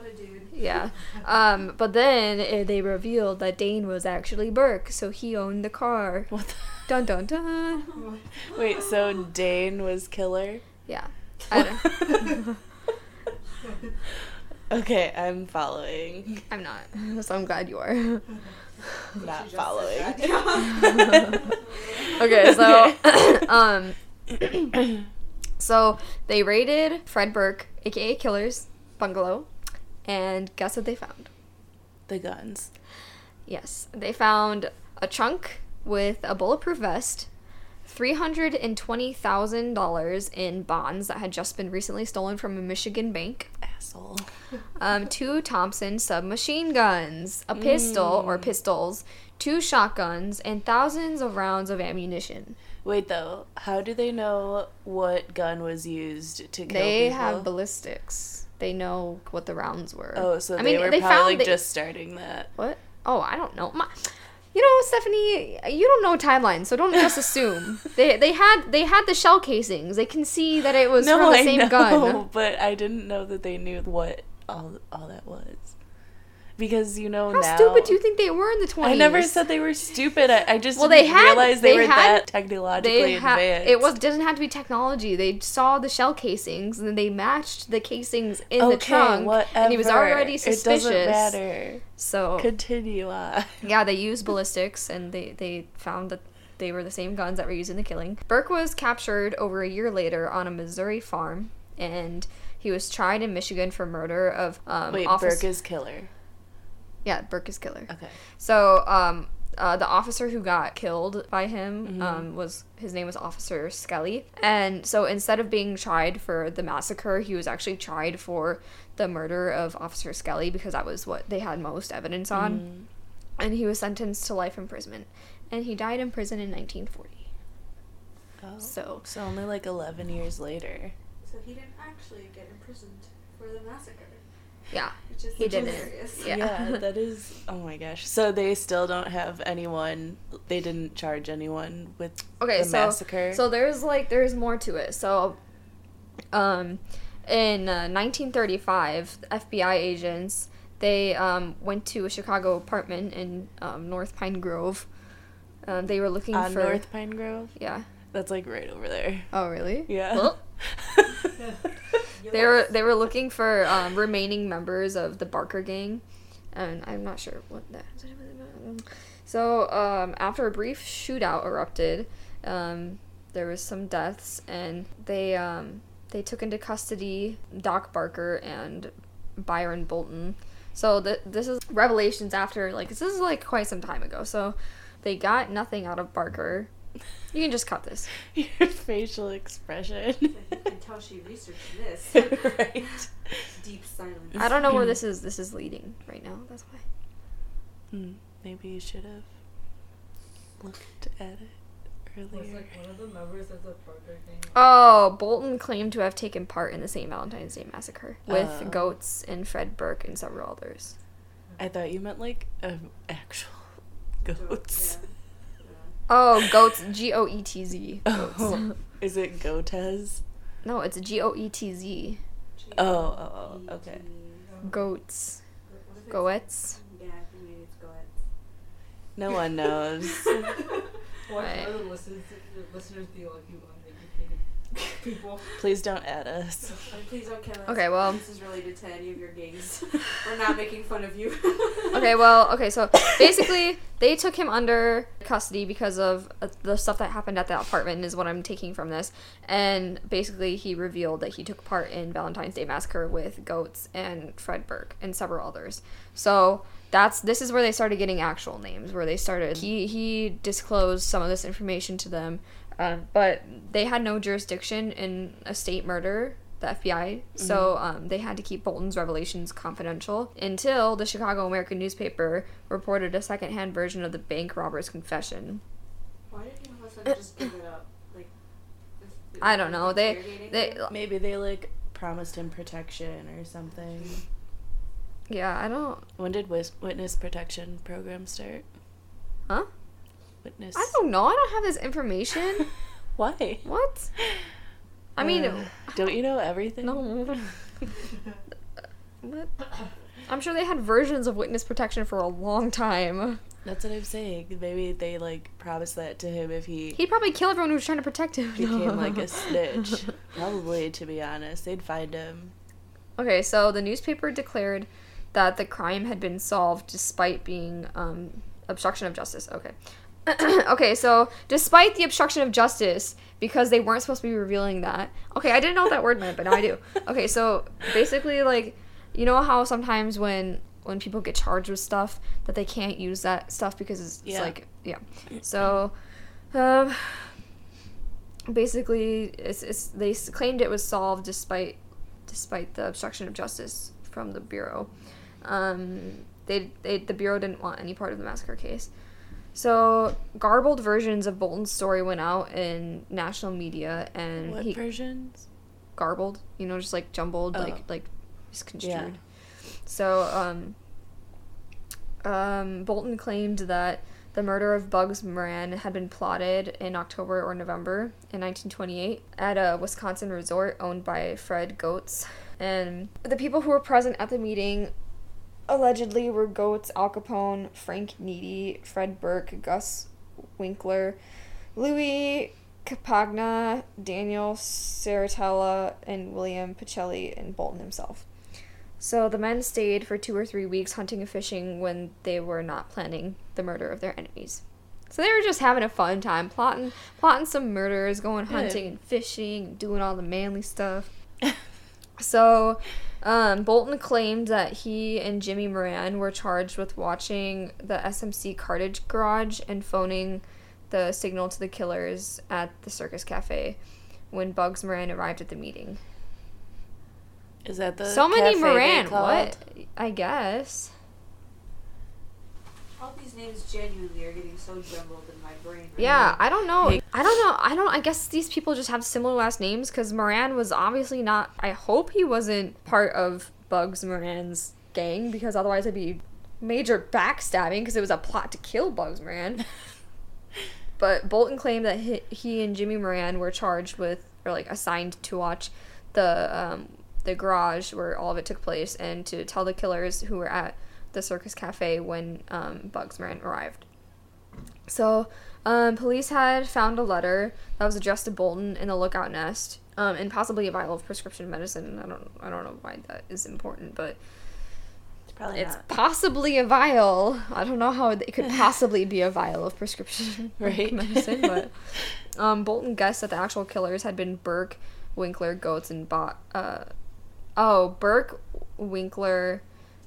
What a dude. yeah. Um, but then uh, they revealed that Dane was actually Burke, so he owned the car. <laughs> What the? <laughs> Dun dun dun. <laughs> Wait, so Dane was killer? Yeah. Okay, I'm following. I'm not. So I'm glad you are. Not following. Okay, so um <coughs> so they raided Fred Burke, aka Killer's bungalow, and guess what they found? the guns. Yes, they found a trunk with a bulletproof vest, three hundred and twenty thousand dollars in bonds that had just been recently stolen from a Michigan bank, Asshole. um, <laughs> two Thompson submachine guns, a pistol or pistols, two shotguns, and thousands of rounds of ammunition. Wait though, how do they know what gun was used to kill They people? have ballistics. They know what the rounds were. Oh, so I they mean, were they probably found like the- just starting that. what? Oh, I don't know. My, you know, Stephanie, you don't know timelines, so don't just assume. <laughs> they they had they had the shell casings. They can see that it was no, from the I same know, gun. <laughs> but I didn't know that they knew what all all that was. Because you know How now. stupid do you think they were in the twenties? I never said they were stupid. I, I just Well, they had- realize they, they were had- that technologically they ha- advanced. it was didn't have to be technology. They saw the shell casings and then they matched the casings in the trunk, and he was already suspicious. It doesn't matter. So Continue on. <laughs> Yeah, they used ballistics and they, they found that they were the same guns that were used in the killing. Burke was captured over a year later on a Missouri farm and he was tried in Michigan for murder of um Wait, Burke is killer. Yeah, Burke is killer. Okay. So, um uh, the officer who got killed by him Mm-hmm. um, was his name was Officer Skelly, and so instead of being tried for the massacre, he was actually tried for the murder of Officer Skelly because that was what they had most evidence on, Mm. and he was sentenced to life imprisonment, and he died in prison in 1940. Oh. So So only like 11 years later. So he didn't actually get imprisoned for the massacre, yeah, which is He didn't. hilarious. Yeah. Yeah, <laughs> that is. Oh my gosh. So they still don't have anyone. They didn't charge anyone with okay the so massacre. so there's like there's more to it so um in uh, 1935 fbi agents they um, went to a chicago apartment in um, north pine grove um, they were looking on for North Pine Grove. yeah That's like right over there. oh really Yeah. Well, <laughs> <laughs> they were they were looking for um, remaining members of the Barker gang, and I'm not sure what that. So um, after a brief shootout erupted, um, there was some deaths, and they um, they took into custody Doc Barker and Byron Bolton. So th- this is revelations after like this is like quite some time ago. So they got nothing out of Barker. You can just cut this. <laughs> Your facial expression. You can tell she researched this. <laughs> right. Deep silence. I don't know where this <clears throat> is. This is leading right now. That's why. Hmm, maybe you should have looked at it Was earlier. like one of the members of the Parker gang. Oh, Bolton claimed to have taken part in the same Valentine's Day massacre with Oh. Goats and Fred Burke and several others. I thought you meant like um, actual goats. yeah. Oh, Goats, G O E T Z. Oh. Goats. Oh, is it Gotez? No, it's G O E T Z. Oh, oh, oh, okay. Goats. What if it's- Goets. Yeah, I think maybe it's goets. No one knows. <laughs> Why Right. listeners, the listeners be like you uneducated people? Please don't add us. And please don't kill us. Okay, well- This is related to any of your gangs. <laughs> We're not making fun of you. <laughs> Okay, well, okay, so basically, they took him under custody because of uh, the stuff that happened at that apartment, is what I'm taking from this. And basically, he revealed that he took part in Valentine's Day Massacre with Goats and Fred Burke and several others. So that's this is where they started getting actual names, where they started. He he disclosed some of this information to them, um, but they had no jurisdiction in a state murder the FBI. So um, they had to keep Bolton's revelations confidential until the Chicago American newspaper reported a secondhand version of the bank robber's confession. Why did he all of a sudden just give it up? <coughs> Like, this- I don't know. They they? Maybe they like promised him protection or something. yeah, I don't When did wis- witness protection program start? Huh? Witness. I don't know. I don't have this information. <laughs> Why? what? I mean, Uh, don't you know everything? no. what? I'm sure they had versions of witness protection for a long time. That's what I'm saying. Maybe they like promised that to him if he He'd probably kill everyone who was trying to protect him. became <laughs> like a snitch. Probably, to be honest, they'd find him. Okay, so the newspaper declared that the crime had been solved despite being um, obstruction of justice. Okay. <clears throat> okay, so despite the obstruction of justice, because they weren't supposed to be revealing that. Okay, I didn't know what that word meant, but now I do. Okay, so basically, like, you know how sometimes when when people get charged with stuff that they can't use that stuff because it's, it's Yeah. like yeah. So, um, basically, it's, it's they claimed it was solved despite despite the obstruction of justice from the bureau. Um, they, they the bureau didn't want any part of the massacre case. So garbled versions of Bolton's story went out in national media, and What he versions? garbled, you know, just like jumbled, Oh. like like misconstrued. Yeah. So um, um, Bolton claimed that the murder of Bugs Moran had been plotted in October or November in 1928 at a Wisconsin resort owned by Fred Goetz. And the people who were present at the meeting allegedly were Goetz, Al Capone, Frank Nitti, Fred Burke, Gus Winkler, Louis Capagna, Daniel Saratella, and William Pacelli, and Bolton himself. So the men stayed for two or three weeks hunting and fishing when they were not planning the murder of their enemies. So they were just having a fun time, plotting, plotting some murders, going hunting and fishing, doing all the manly stuff. <laughs> So, um, Bolton claimed that he and Jimmy Moran were charged with watching the SMC cartage garage and phoning the signal to the killers at the Circus Cafe when Bugs Moran arrived at the meeting. Is that the so many Moran, what? I guess. All names genuinely are getting so jumbled in my brain. right Yeah, now. I don't know. I don't know. I don't. I guess these people just have similar last names because Moran was obviously not. I hope he wasn't part of Bugs Moran's gang because otherwise it'd be major backstabbing because it was a plot to kill Bugs Moran. <laughs> but Bolton claimed that he, he and Jimmy Moran were charged with or like assigned to watch the um, the garage where all of it took place and to tell the killers who were at the Circus Cafe when um, Bugs Moran arrived. So, um, police had found a letter that was addressed to Bolton in the lookout nest, um, and possibly a vial of prescription medicine. I don't, I don't know why that is important, but It's probably not it's not. possibly a vial. I don't know how it could possibly be a vial of prescription <laughs> <laughs> Right. medicine, but <laughs> um, Bolton guessed that the actual killers had been Burke, Winkler, Goats, and Bot. Uh, oh, Burke, Winkler,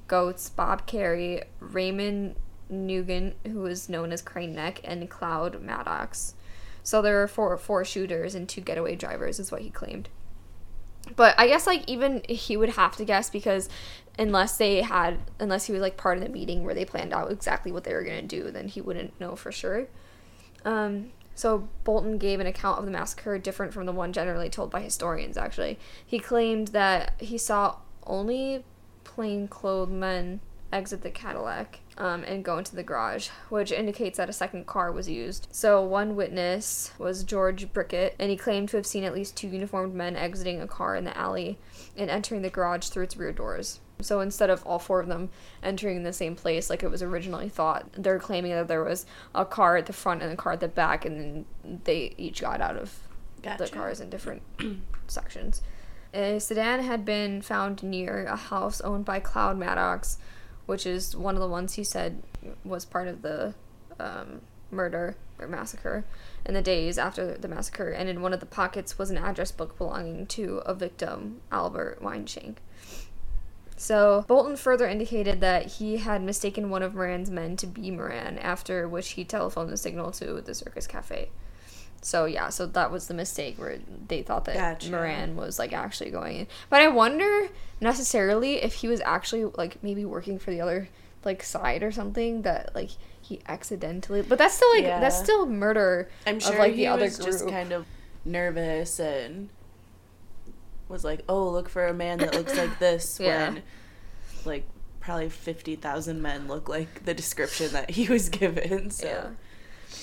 Goats, Bob Carey, Raymond Nugent, who was known as Crane Neck, and Cloud Maddox. So there were four four shooters and two getaway drivers, is what he claimed. But I guess like even he would have to guess because unless they had unless he was like part of the meeting where they planned out exactly what they were gonna do, then he wouldn't know for sure. Um, So Bolton gave an account of the massacre different from the one generally told by historians, actually. He claimed that he saw only plainclothes men exit the Cadillac um, and go into the garage, which indicates that a second car was used. So one witness was George Brickett, and he claimed to have seen at least two uniformed men exiting a car in the alley and entering the garage through its rear doors. So instead of all four of them entering the same place like it was originally thought, they're claiming that there was a car at the front and a car at the back, and then they each got out of Gotcha. the cars in different <clears throat> sections. A sedan had been found near a house owned by Cloud Maddox, which is one of the ones he said was part of the um, murder or massacre in the days after the massacre. And in one of the pockets was an address book belonging to a victim, Albert Weinshank. So Bolton further indicated that he had mistaken one of Moran's men to be Moran, after which he telephoned the signal to the Circus Cafe. So yeah, so that was the mistake where they thought that Gotcha. Moran was like actually going in. But I wonder necessarily if he was actually like maybe working for the other like side or something that like he accidentally. But that's still like that's still murder. I'm of, sure like, he the other was just kind of nervous and was like, "Oh, look for a man that looks like this." <laughs> Yeah. When, like, probably fifty thousand men look like the description that he was <laughs> given. So Yeah.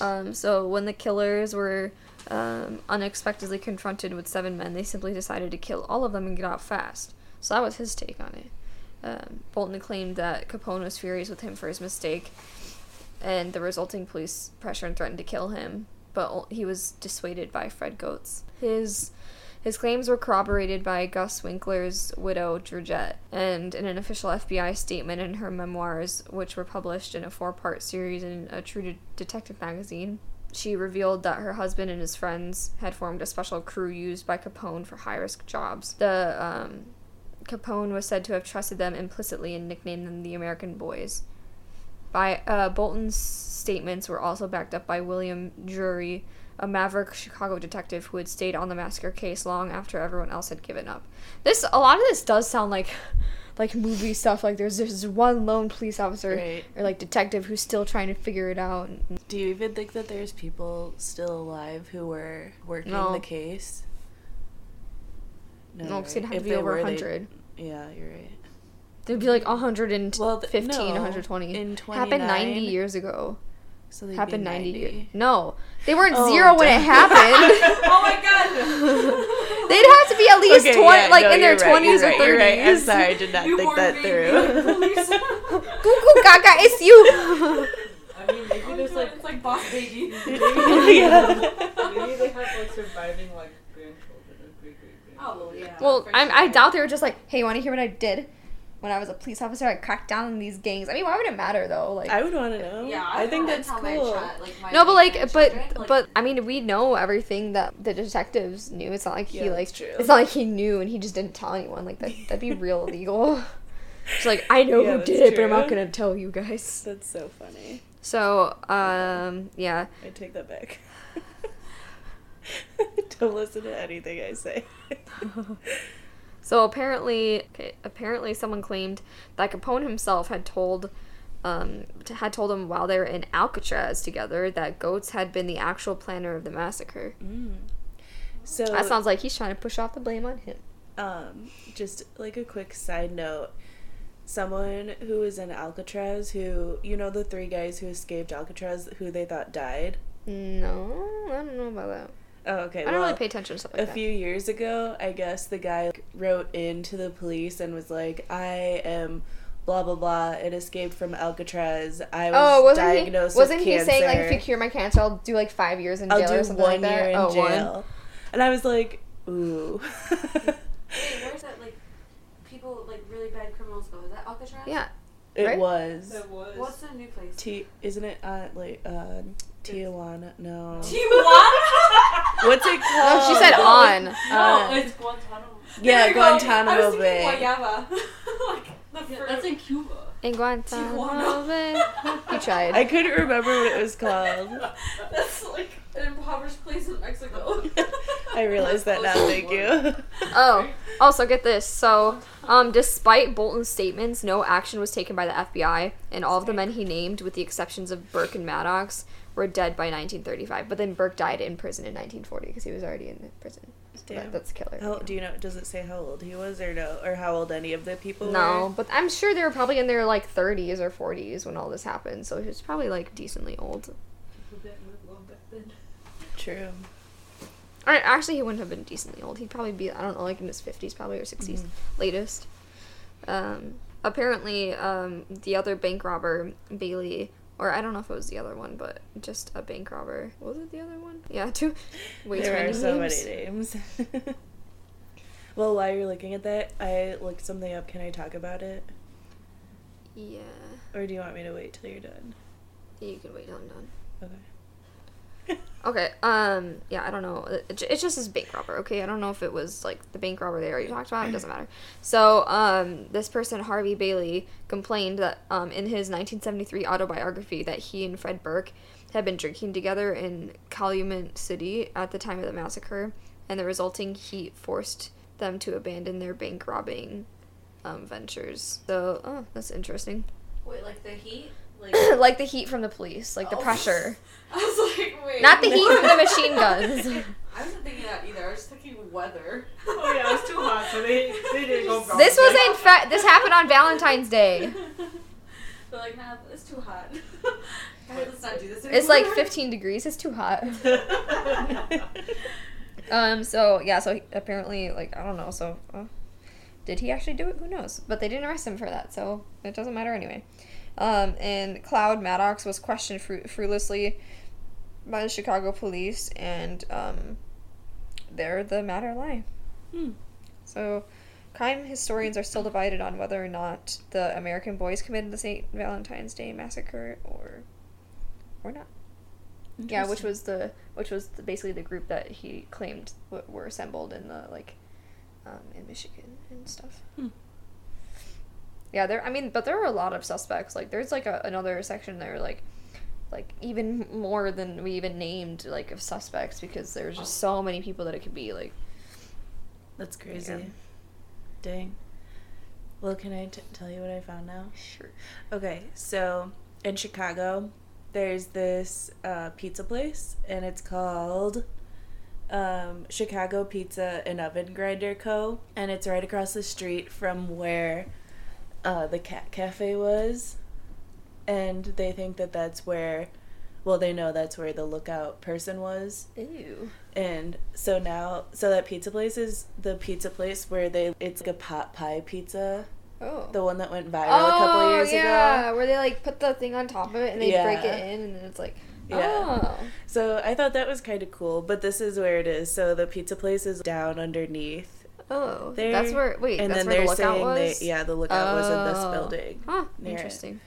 Um, so when the killers were um, unexpectedly confronted with seven men, they simply decided to kill all of them and get out fast. So that was his take on it. Um, Bolton claimed that Capone was furious with him for his mistake and the resulting police pressure and threatened to kill him, but he was dissuaded by Fred Goetz. His his claims were corroborated by Gus Winkler's widow, Georgette, and in an official FBI statement in her memoirs, which were published in a four part series in a true de- detective magazine. She revealed that her husband and his friends had formed a special crew used by Capone for high risk jobs. The um, Capone was said to have trusted them implicitly and nicknamed them the American Boys. By uh, Bolton's statements were also backed up by William Drury, a maverick Chicago detective who had stayed on the massacre case long after everyone else had given up. This a lot of this does sound like <laughs> like movie stuff. Like there's this one lone police officer Right. or like detective who's still trying to figure it out. Do you even think that there's people still alive who were working No. the case? No, because right? it'd have If to be over hundred. Yeah, you're right. There'd be like 115, Well, th- no. 120. In Happened 90 years ago. So they'd Happened 90 90 years. No, they weren't Oh, zero when it happened. <laughs> oh my god! <laughs> They'd have to be at least Okay, 20, yeah, like no, in their right, 20s you're or 30s. right, you're right. I'm sorry, I did not You think that me, through. police. <laughs> Cuckoo Gaga, it's you. I mean, maybe Oh there's like it's like boss baby. yeah. maybe they have like surviving like grandchildren or great great grandchildren. Oh well, yeah. well, I'm, I doubt they were just like, hey, you want to hear what I did? When I was a police officer, I cracked down on these gangs. I mean, why would it matter though? Like, I would want to know. Yeah, I, think that's tell my cool. child, like, my no, but like, but grandchildren, like- but I mean, we know everything that the detectives knew. It's not like he Yeah, like, true. it's not like he knew and he just didn't tell anyone. Like that, that'd be real <laughs> illegal. It's like I know Yeah, who that's did it, but I'm not gonna tell you guys. That's so funny. So, um, yeah. I take that back. <laughs> Don't listen to anything I say. <laughs> So apparently, okay, apparently someone claimed that Capone himself had told, um, t- had told him while they were in Alcatraz together that Goetz had been the actual planner of the massacre. So That sounds like he's trying to push off the blame on him. um, just like a quick side note. Someone who was in Alcatraz, who you know the three guys who escaped Alcatraz, who they thought died. No, I don't know about that. Oh, okay. I don't well, really pay attention to stuff like a that. few years ago, I guess the guy like, wrote into the police and was like, "I am blah blah blah It escaped from Alcatraz. I was Oh, wasn't he? diagnosed Wasn't with he cancer. saying like if you cure my cancer, I'll do like five years in jail I'll or something like that? year in oh, one. jail?" And I was like, "Ooh." Wait, where's that like people like really bad criminals go? Is that Alcatraz? Yeah. it Right? was. That was. What's the new place? T isn't it uh like uh Tijuana? No. Tijuana. What's it No, called? she said on. No, Uh, it's Guantanamo. Yeah, There you go. I was Guantanamo thinking Bay. Guayaba. <laughs> like Yeah, that's in Cuba. In Guantanamo Tijuana. Bay. You tried. I couldn't remember what it was called. <laughs> That's like an impoverished place in Mexico. <laughs> I realize that now. Thank you. <laughs> Oh, also get this. So, um, despite Bolton's statements, no action was taken by the FBI, and all of the men he named, with the exceptions of Burke and Maddox, were dead by 1935. But then Burke died in prison in 1940 because he was already in prison. So Damn. that, that's killer. How, do you know? Does it say how old he was, or no, or how old any of the people were? No, were? but I'm sure they were probably in their like 30s or 40s when all this happened, so he was probably like decently old. People didn't live long back then. True. Or actually, he wouldn't have been decently old. He'd probably be I don't know, like in his 50s probably or 60s Mhm. latest. Um, apparently, um, the other bank robber Bailey, or I don't know if it was the other one, but just a bank robber. Was it the other one? Yeah, <laughs> two. Way there are so names. many names. <laughs> well, while you're looking at that, I looked something up. Can I talk about it, Yeah, or do you want me to wait till you're done? you can wait till I'm done. Okay. <laughs> Okay. Um. Yeah. I don't know. It- It's just this bank robber. Okay. I don't know if it was like the bank robber they already talked about. It doesn't matter. So, um, this person Harvey Bailey complained that um in his 1973 autobiography that he and Fred Burke had been drinking together in Calumet City at the time of the massacre, and the resulting heat forced them to abandon their bank robbing um, ventures. So, oh, that's interesting. Wait, like the heat? Like, <laughs> like the heat from the police, like the Oh. pressure, <laughs> I was like, wait. not the heat from the machine <laughs> guns. I wasn't thinking that either. I was thinking weather. Oh yeah, it was too hot, so they, they didn't go for This was in fact this happened on Valentine's Day. They're like, nah, it's too hot. Guys, let's not do this It's like 15 degrees. It's too hot. Um. So yeah. So he- apparently, like I don't know. So uh, did he actually do it? Who knows? But they didn't arrest him for that, so it doesn't matter anyway. Um. And Cloud Maddox was questioned fru- fruitlessly by the Chicago police, and um, there the matter lie. Hmm. So, crime historians are still divided on whether or not the American boys committed the St. Valentine's Day massacre or or not. Yeah, which was the which was the, basically the group that he claimed w- were assembled in the like um, in Michigan and stuff. Hmm. Yeah, there. I mean, but there are a lot of suspects. Like, there's like a, another section there, like, like even more than we even named like of suspects because there's just so many people that it could be. Like, That's crazy. Yeah. Dang. Well, can I t- tell you what I found now? sure. Okay, so in Chicago, there's this uh, pizza place, and it's called um, Chicago Pizza and Oven Grinder Co. And it's right across the street from where uh, the Cat Cafe was. And they think that that's where, well, they know that's where the lookout person was. Ew. And so now, so that pizza place is the pizza place where they, it's like a pot pie pizza, Oh. the one that went viral a couple oh years yeah, ago. Yeah, where they like put the thing on top of it and they break it in and then it's like. Yeah. Oh. So I thought that was kind of cool, but this is where it is. So the pizza place is down underneath Oh. there. That's where. Wait. and that's then where they're the lookout saying was. they, yeah, the lookout was in this Oh. building. Huh. near it. Interesting.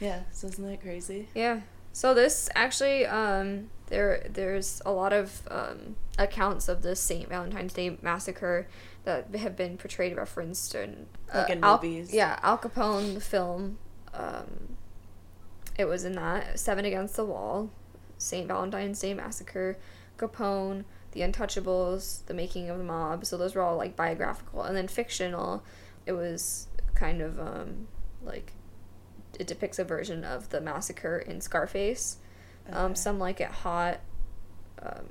Yeah, so isn't that crazy? Yeah. So this actually, um, there there's a lot of um, accounts of the Saint Valentine's Day massacre that have been portrayed, referenced in Like in Al- movies. Yeah, Al Capone, the film. Um, it was in that Seven Against the Wall, Saint Valentine's Day massacre, Capone, The Untouchables, The Making of the Mob. So those were all like biographical, and then fictional. It was kind of um, like it depicts a version of the massacre in Scarface. Um, some like it hot. Um,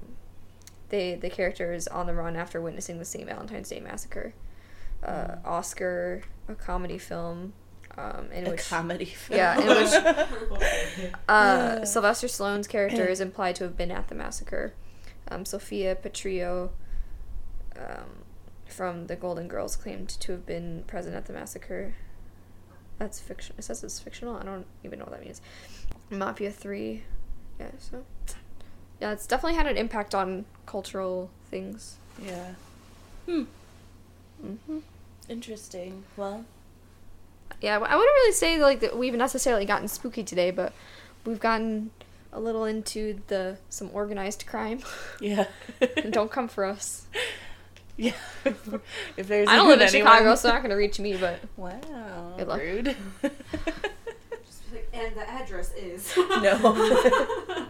they the character is on the run after witnessing the St. Valentine's Day massacre. Uh, Mm. Oscar, a comedy film, um, in a which comedy film. yeah, in which <laughs> uh, Sylvester Stallone's character is implied to have been at the massacre. Um, Sophia Petrillo um, from The Golden Girls claimed to have been present at the massacre. That's fiction. It says it's fictional. I don't even know what that means. Mafia 3. Yeah, so. Yeah, it's definitely had an impact on cultural things. yeah. Hmm. hmm Interesting. Well, Yeah, I wouldn't really say like that we've necessarily gotten spooky today, but we've gotten a little into the some organized crime. <laughs> yeah. Don't come for us. <laughs> Yeah. if there's I don't live in even Chicago, so <laughs> they're not gonna reach me. But Wow. Good luck. Rude. Like, and the address is. No.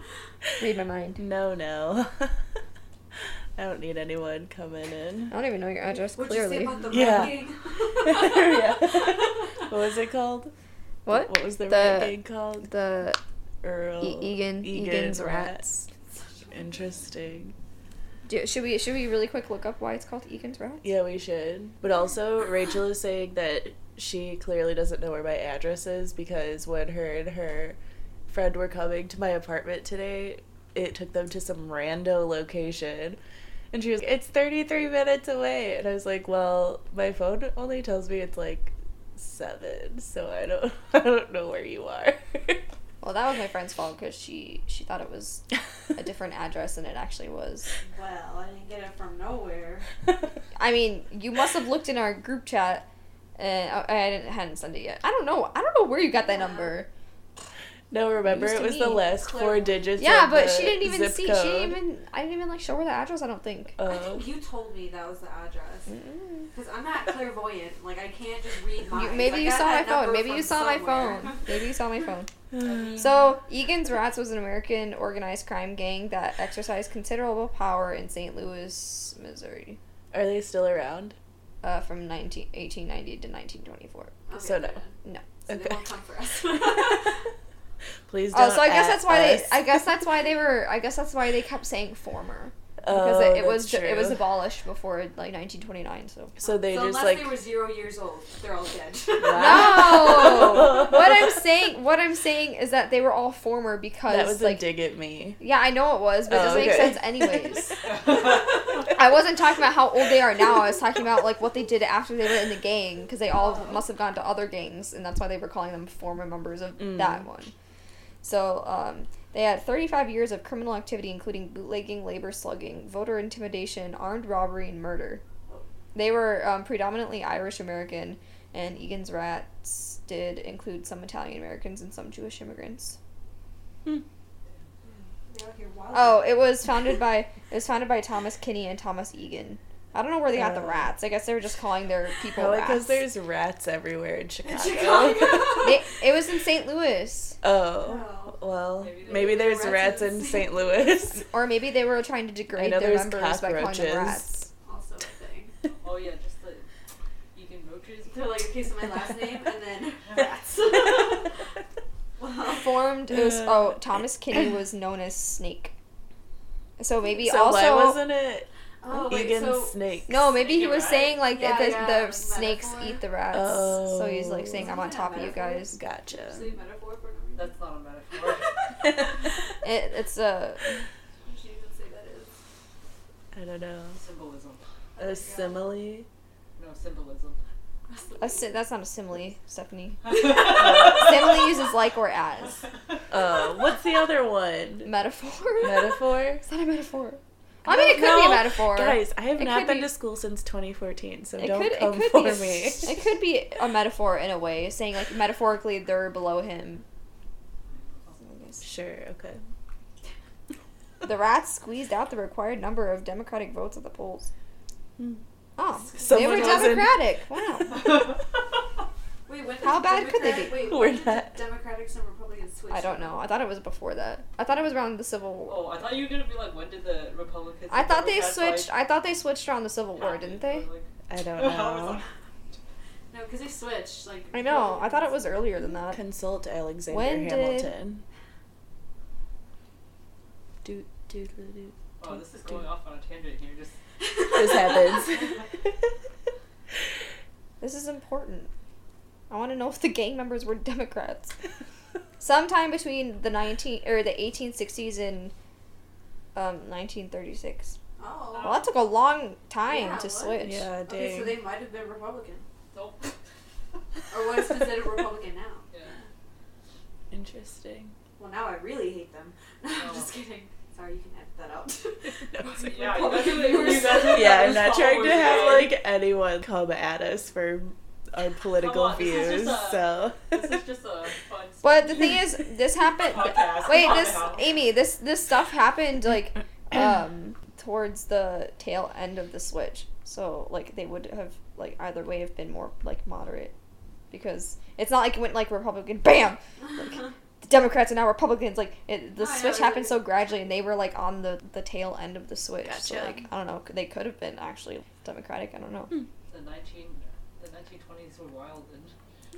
read my mind. no, no. I don't need anyone coming in. I don't even know your address What'd you say clearly. about the Yeah. yeah. What was it called? What? What was the, The- ranking called? The Earl. E- Egan Egan's rats. Interesting. Do, should we should we really quick look up why it's called Egan's rats? Yeah, we should. But also, Rachel is saying that she clearly doesn't know where my address is because when her and her friend were coming to my apartment today, it took them to some rando location. And she was like, it's 33 minutes away. And I was like, well, my phone only tells me it's like 7, so I don't <laughs> I don't know where you are. <laughs> Well, that was my friend's fault because she she thought it was a <laughs> different address than it actually was. Well, I didn't get it from nowhere. I mean, you must have looked in our group chat, and I, I didn't hadn't sent it yet. I don't know. I don't know where you got that Yeah. number. no, remember Used it was the me. last four digits. Yeah, of but the she didn't even see. Code. She didn't even. I didn't even like show her the address. I don't think. Oh. I Oh. think you told me that was the address. Because I'm not clairvoyant. Like, I can't just read You, minds. maybe I you saw my phone. Maybe you saw my phone. Maybe you saw my phone. Oh. So, Egan's Rats was an American organized crime gang that exercised considerable power in St. Louis, Missouri, Are they still around? uh, from 19, 1890 to 1924. Okay, So no. No. So Okay. they won't come for us. <laughs> Please don't. Oh, so I guess that's why us. they. I guess that's why they were. I guess that's why they kept <laughs> saying former because Oh, it, it was that's it was abolished before like 1929. So. So they so just unless like they were zero years old, they're all dead. <laughs> No. <laughs> <laughs> what I'm saying. What I'm saying is that they were all former because that was like. a dig at me. yeah, I know it was, but it Oh, doesn't make sense anyways. I wasn't talking about how old they are now. I was talking about like what they did after they were in the gang because they all must have gone to other gangs, and that's why they were calling them former members of Mm. that one. So um, they had 35 years of criminal activity, including bootlegging, labor slugging, voter intimidation, armed robbery, and murder. They were um, predominantly Irish American, and Egan's Rats did include some Italian Americans and some Jewish immigrants. They're out here wild. Oh, it was founded by it was founded by Thomas Kinney and Thomas Egan. I don't know where they got the Oh. rats. I guess they were just calling their people because there's rats everywhere in Chicago. Chicago. <laughs> They, it was in St. Louis, oh, Oh. well, Maybe they- maybe there's rats rats in in St. St. Louis. <laughs> or maybe they were trying to degrade their there's members by calling them rats. Also a thing. oh yeah, just the Egan roaches. They're like, okay, so my last name and then <laughs> rats. <laughs> wow. Formed it was oh Thomas Kinney was known as Snake. So maybe so also why wasn't it Oh, wait, Egan so Snake? no maybe he was saying like Yeah, that the, yeah, the like snakes metaphor. eat the rats. Oh. so he's like Oh. saying I'm on top that of you guys. Gotcha. Actually, That's not a metaphor. <laughs> It, it's a What do you even say that is? I don't know. Symbolism. A simile. No symbolism. A si- that's not a simile, Stephanie. <laughs> simile uses like or as. Oh, <laughs> what's the other one? Metaphor? Metaphor. It's not a metaphor. I mean, it could be a metaphor. Guys, I have It not been be- to school since 2014, so it don't could, come it could for be, me. It could be a metaphor in a way, saying like metaphorically they're below him. Sure. Okay. <laughs> The rats squeezed out the required number of Democratic votes at the polls. Hmm. Oh, Someone they were wasn't- Democratic. Wow. <laughs> Wait, when How did bad could they be? Wait, We're when did not- Democrats and Republicans switch? I don't know. I thought it was before that. I thought it was around the Civil War. Oh, I thought you were gonna be like, when did the Republicans? I and thought they switched. Like, I thought they switched around the Civil War, didn't they? Like- I don't <laughs> know. No, because they switched. Like I know. I thought it was earlier than that. Consult Alexander When did- Hamilton. Do do do do. Oh, this is going off on a tangent here. Just <laughs> This happens. <laughs> This is important. I want to know if the gang members were Democrats. <laughs> Sometime between the 19 or the 1860s and um 1936. Oh. Well, that took a long time Yeah, to switch. yeah, Okay, so they might have been Republican. nope. Or what is considered Republican now? Yeah. Interesting. Well, now I really hate them. <laughs> No, I'm Oh. just kidding. Sorry, you can edit that out. <laughs> No, like- <laughs> Yeah, you guys, you guys, yeah, I'm not trying to have again. like anyone come at us for our political on, this is views. just a- so This is just a fun. But the thing is, this happened. Podcast. Wait, this. Amy, this this stuff happened like <clears throat> um towards the tail end of the switch. So like they would have like either way have been more like moderate because it's not like it went like Republican bam. Like, Democrats and now Republicans. Like it, the yeah, switch they- happened so gradually, and they were like on the the tail end of the switch. So like I don't know, they could have been actually Democratic. I don't know. Hmm. The nineteen the nineteen twenties were wild and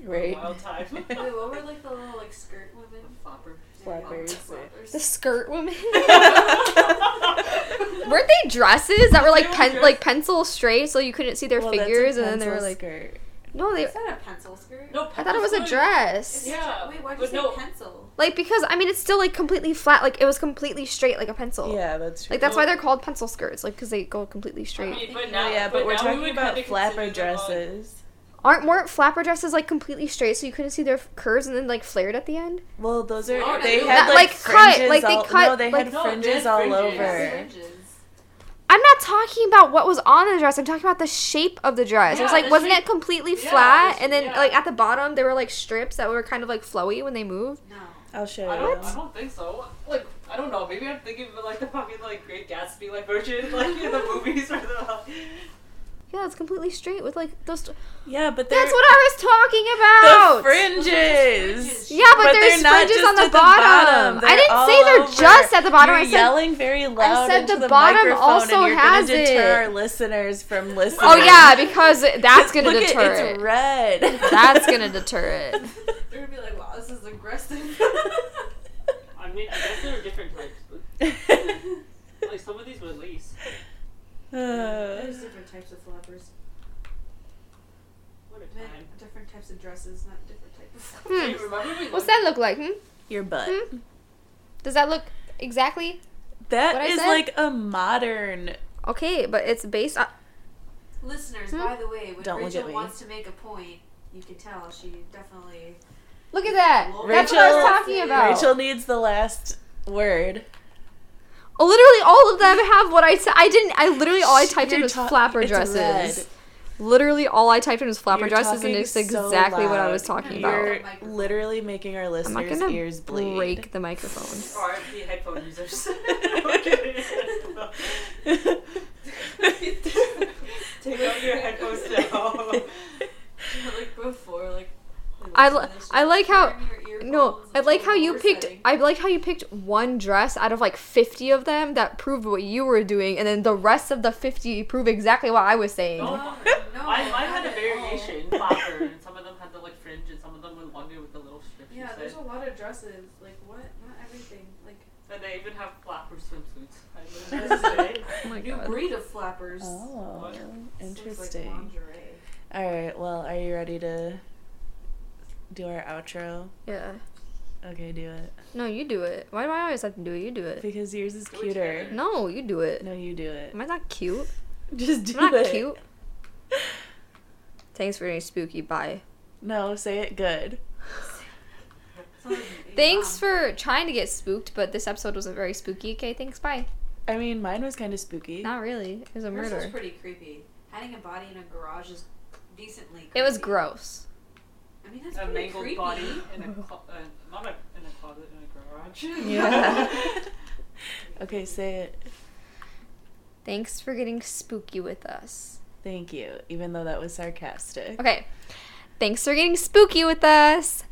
Right. wild time. <laughs> <laughs> Wait, what were like the little like skirt women? Flopper. Flappers. Flappers. The skirt women. <laughs> Weren't they dresses that were like pen like pencil straight, so you couldn't see their Well, that's a figures, and then they were like, skirt. No, they. Is that a pencil skirt? No, I thought it was a dress. Yeah, Wait, why'd you say no. pencil? Like because I mean it's still like completely flat, like it was completely straight like a pencil. Yeah, that's true. Like that's why they're called pencil skirts, like because they go completely I straight. mean, but now, yeah, but, we're now we talking would about flapper consider them, dresses. Aren't more flapper dresses like completely straight, so you couldn't see their curves and then like flared at the end? Well, those are they no. had That, like, like, cut, fringes like, they all, cut, no, they like- had No, fringes all over. Fringes. I'm not talking about what was on the dress. I'm talking about the shape of the dress. it was like wasn't shape- it completely Yeah, flat? the- And then yeah. like at the bottom there were like strips that were kind of like flowy when they moved. No. I'll show I you. don't, I don't think so. Like, I don't know. Maybe I'm thinking of like the fucking like Great Gatsby like version, <laughs> like in the movies or the. Yeah, it's completely straight with like those. Yeah, but That's what I was talking about. the fringes. Yeah, but, But there's they're not fringes just on the at the bottom. bottom. I They're didn't say they're over. just at the bottom. You're I said yelling very loud said into the the, bottom also and you're has gonna deter it. our listeners from listening. Oh yeah, because that's gonna Look deter it. It's red. That's gonna <laughs> deter it. They're gonna be like, wow, this is aggressive. <laughs> I mean, I guess there are different types, but <laughs> like some of these were lace. Uh, there's different types of flappers. What a Men- time. different types of dresses, not different types of flappers. Hmm. Hey, <laughs> remember we What's that look like? Hmm? Your butt. Hmm? Does that look exactly That What I is said? like a modern. okay? But it's based on. Listeners, Hmm? by the way, when Don't look Rachel at me. wants to make a point, you can tell she definitely. Look at that. Rachel- That's what I was talking about. Rachel needs the last word. Oh, literally, all of them have what I said. I didn't. I literally all I typed in You're was ta- flapper it's dresses. red. Literally, all I typed in was flapper You're dresses, and it's so exactly what I was loud. talking You're about. Microphone. literally making our I'm not listeners' gonna ears bleed. break the microphone. <laughs> RIP headphone users. Okay. <laughs> Take out your headphones now. <laughs> like before, like. I, li- I like how Turn your no I like how you picked setting. I like how you picked one dress out of like 50 of them that proved what you were doing and then the rest of the 50 prove exactly what I was saying. No, No, <laughs> mine, mine not had a variation. Flapper, and <laughs> some of them had the like fringe, and some of them were longer with the little strips. Yeah, there's a lot of dresses. Like what? Not everything. Like And they even have flapper swimsuits. I This learned a. Oh my new god. breed of flappers. Oh, This looks interesting. Like lingerie. All right. Well, are you ready to do our outro? Yeah. Okay, do it. No, you do it. Why do I always have to do it? You do it. Because yours is cuter. No, you do it. No, you do it. Am I not cute? <laughs> Just do I'm not it. cute. <laughs> Thanks for being spooky. Bye. No, say it good. Sounds like a Thanks for trying to get spooked, but this episode wasn't very spooky. Okay, thanks. Bye. I mean, mine was kind of spooky. Not really. It was a Yours was pretty creepy. Hiding a body in a garage is decently. Creepy. It was gross. I mean, that's A pretty mangled creepy. body <laughs> in a clo- uh, not a, in a closet in a garage. <laughs> Yeah. <laughs> okay, say it. Thanks for getting spooky with us. Thank you, even though that was sarcastic. Okay. Thanks for getting spooky with us.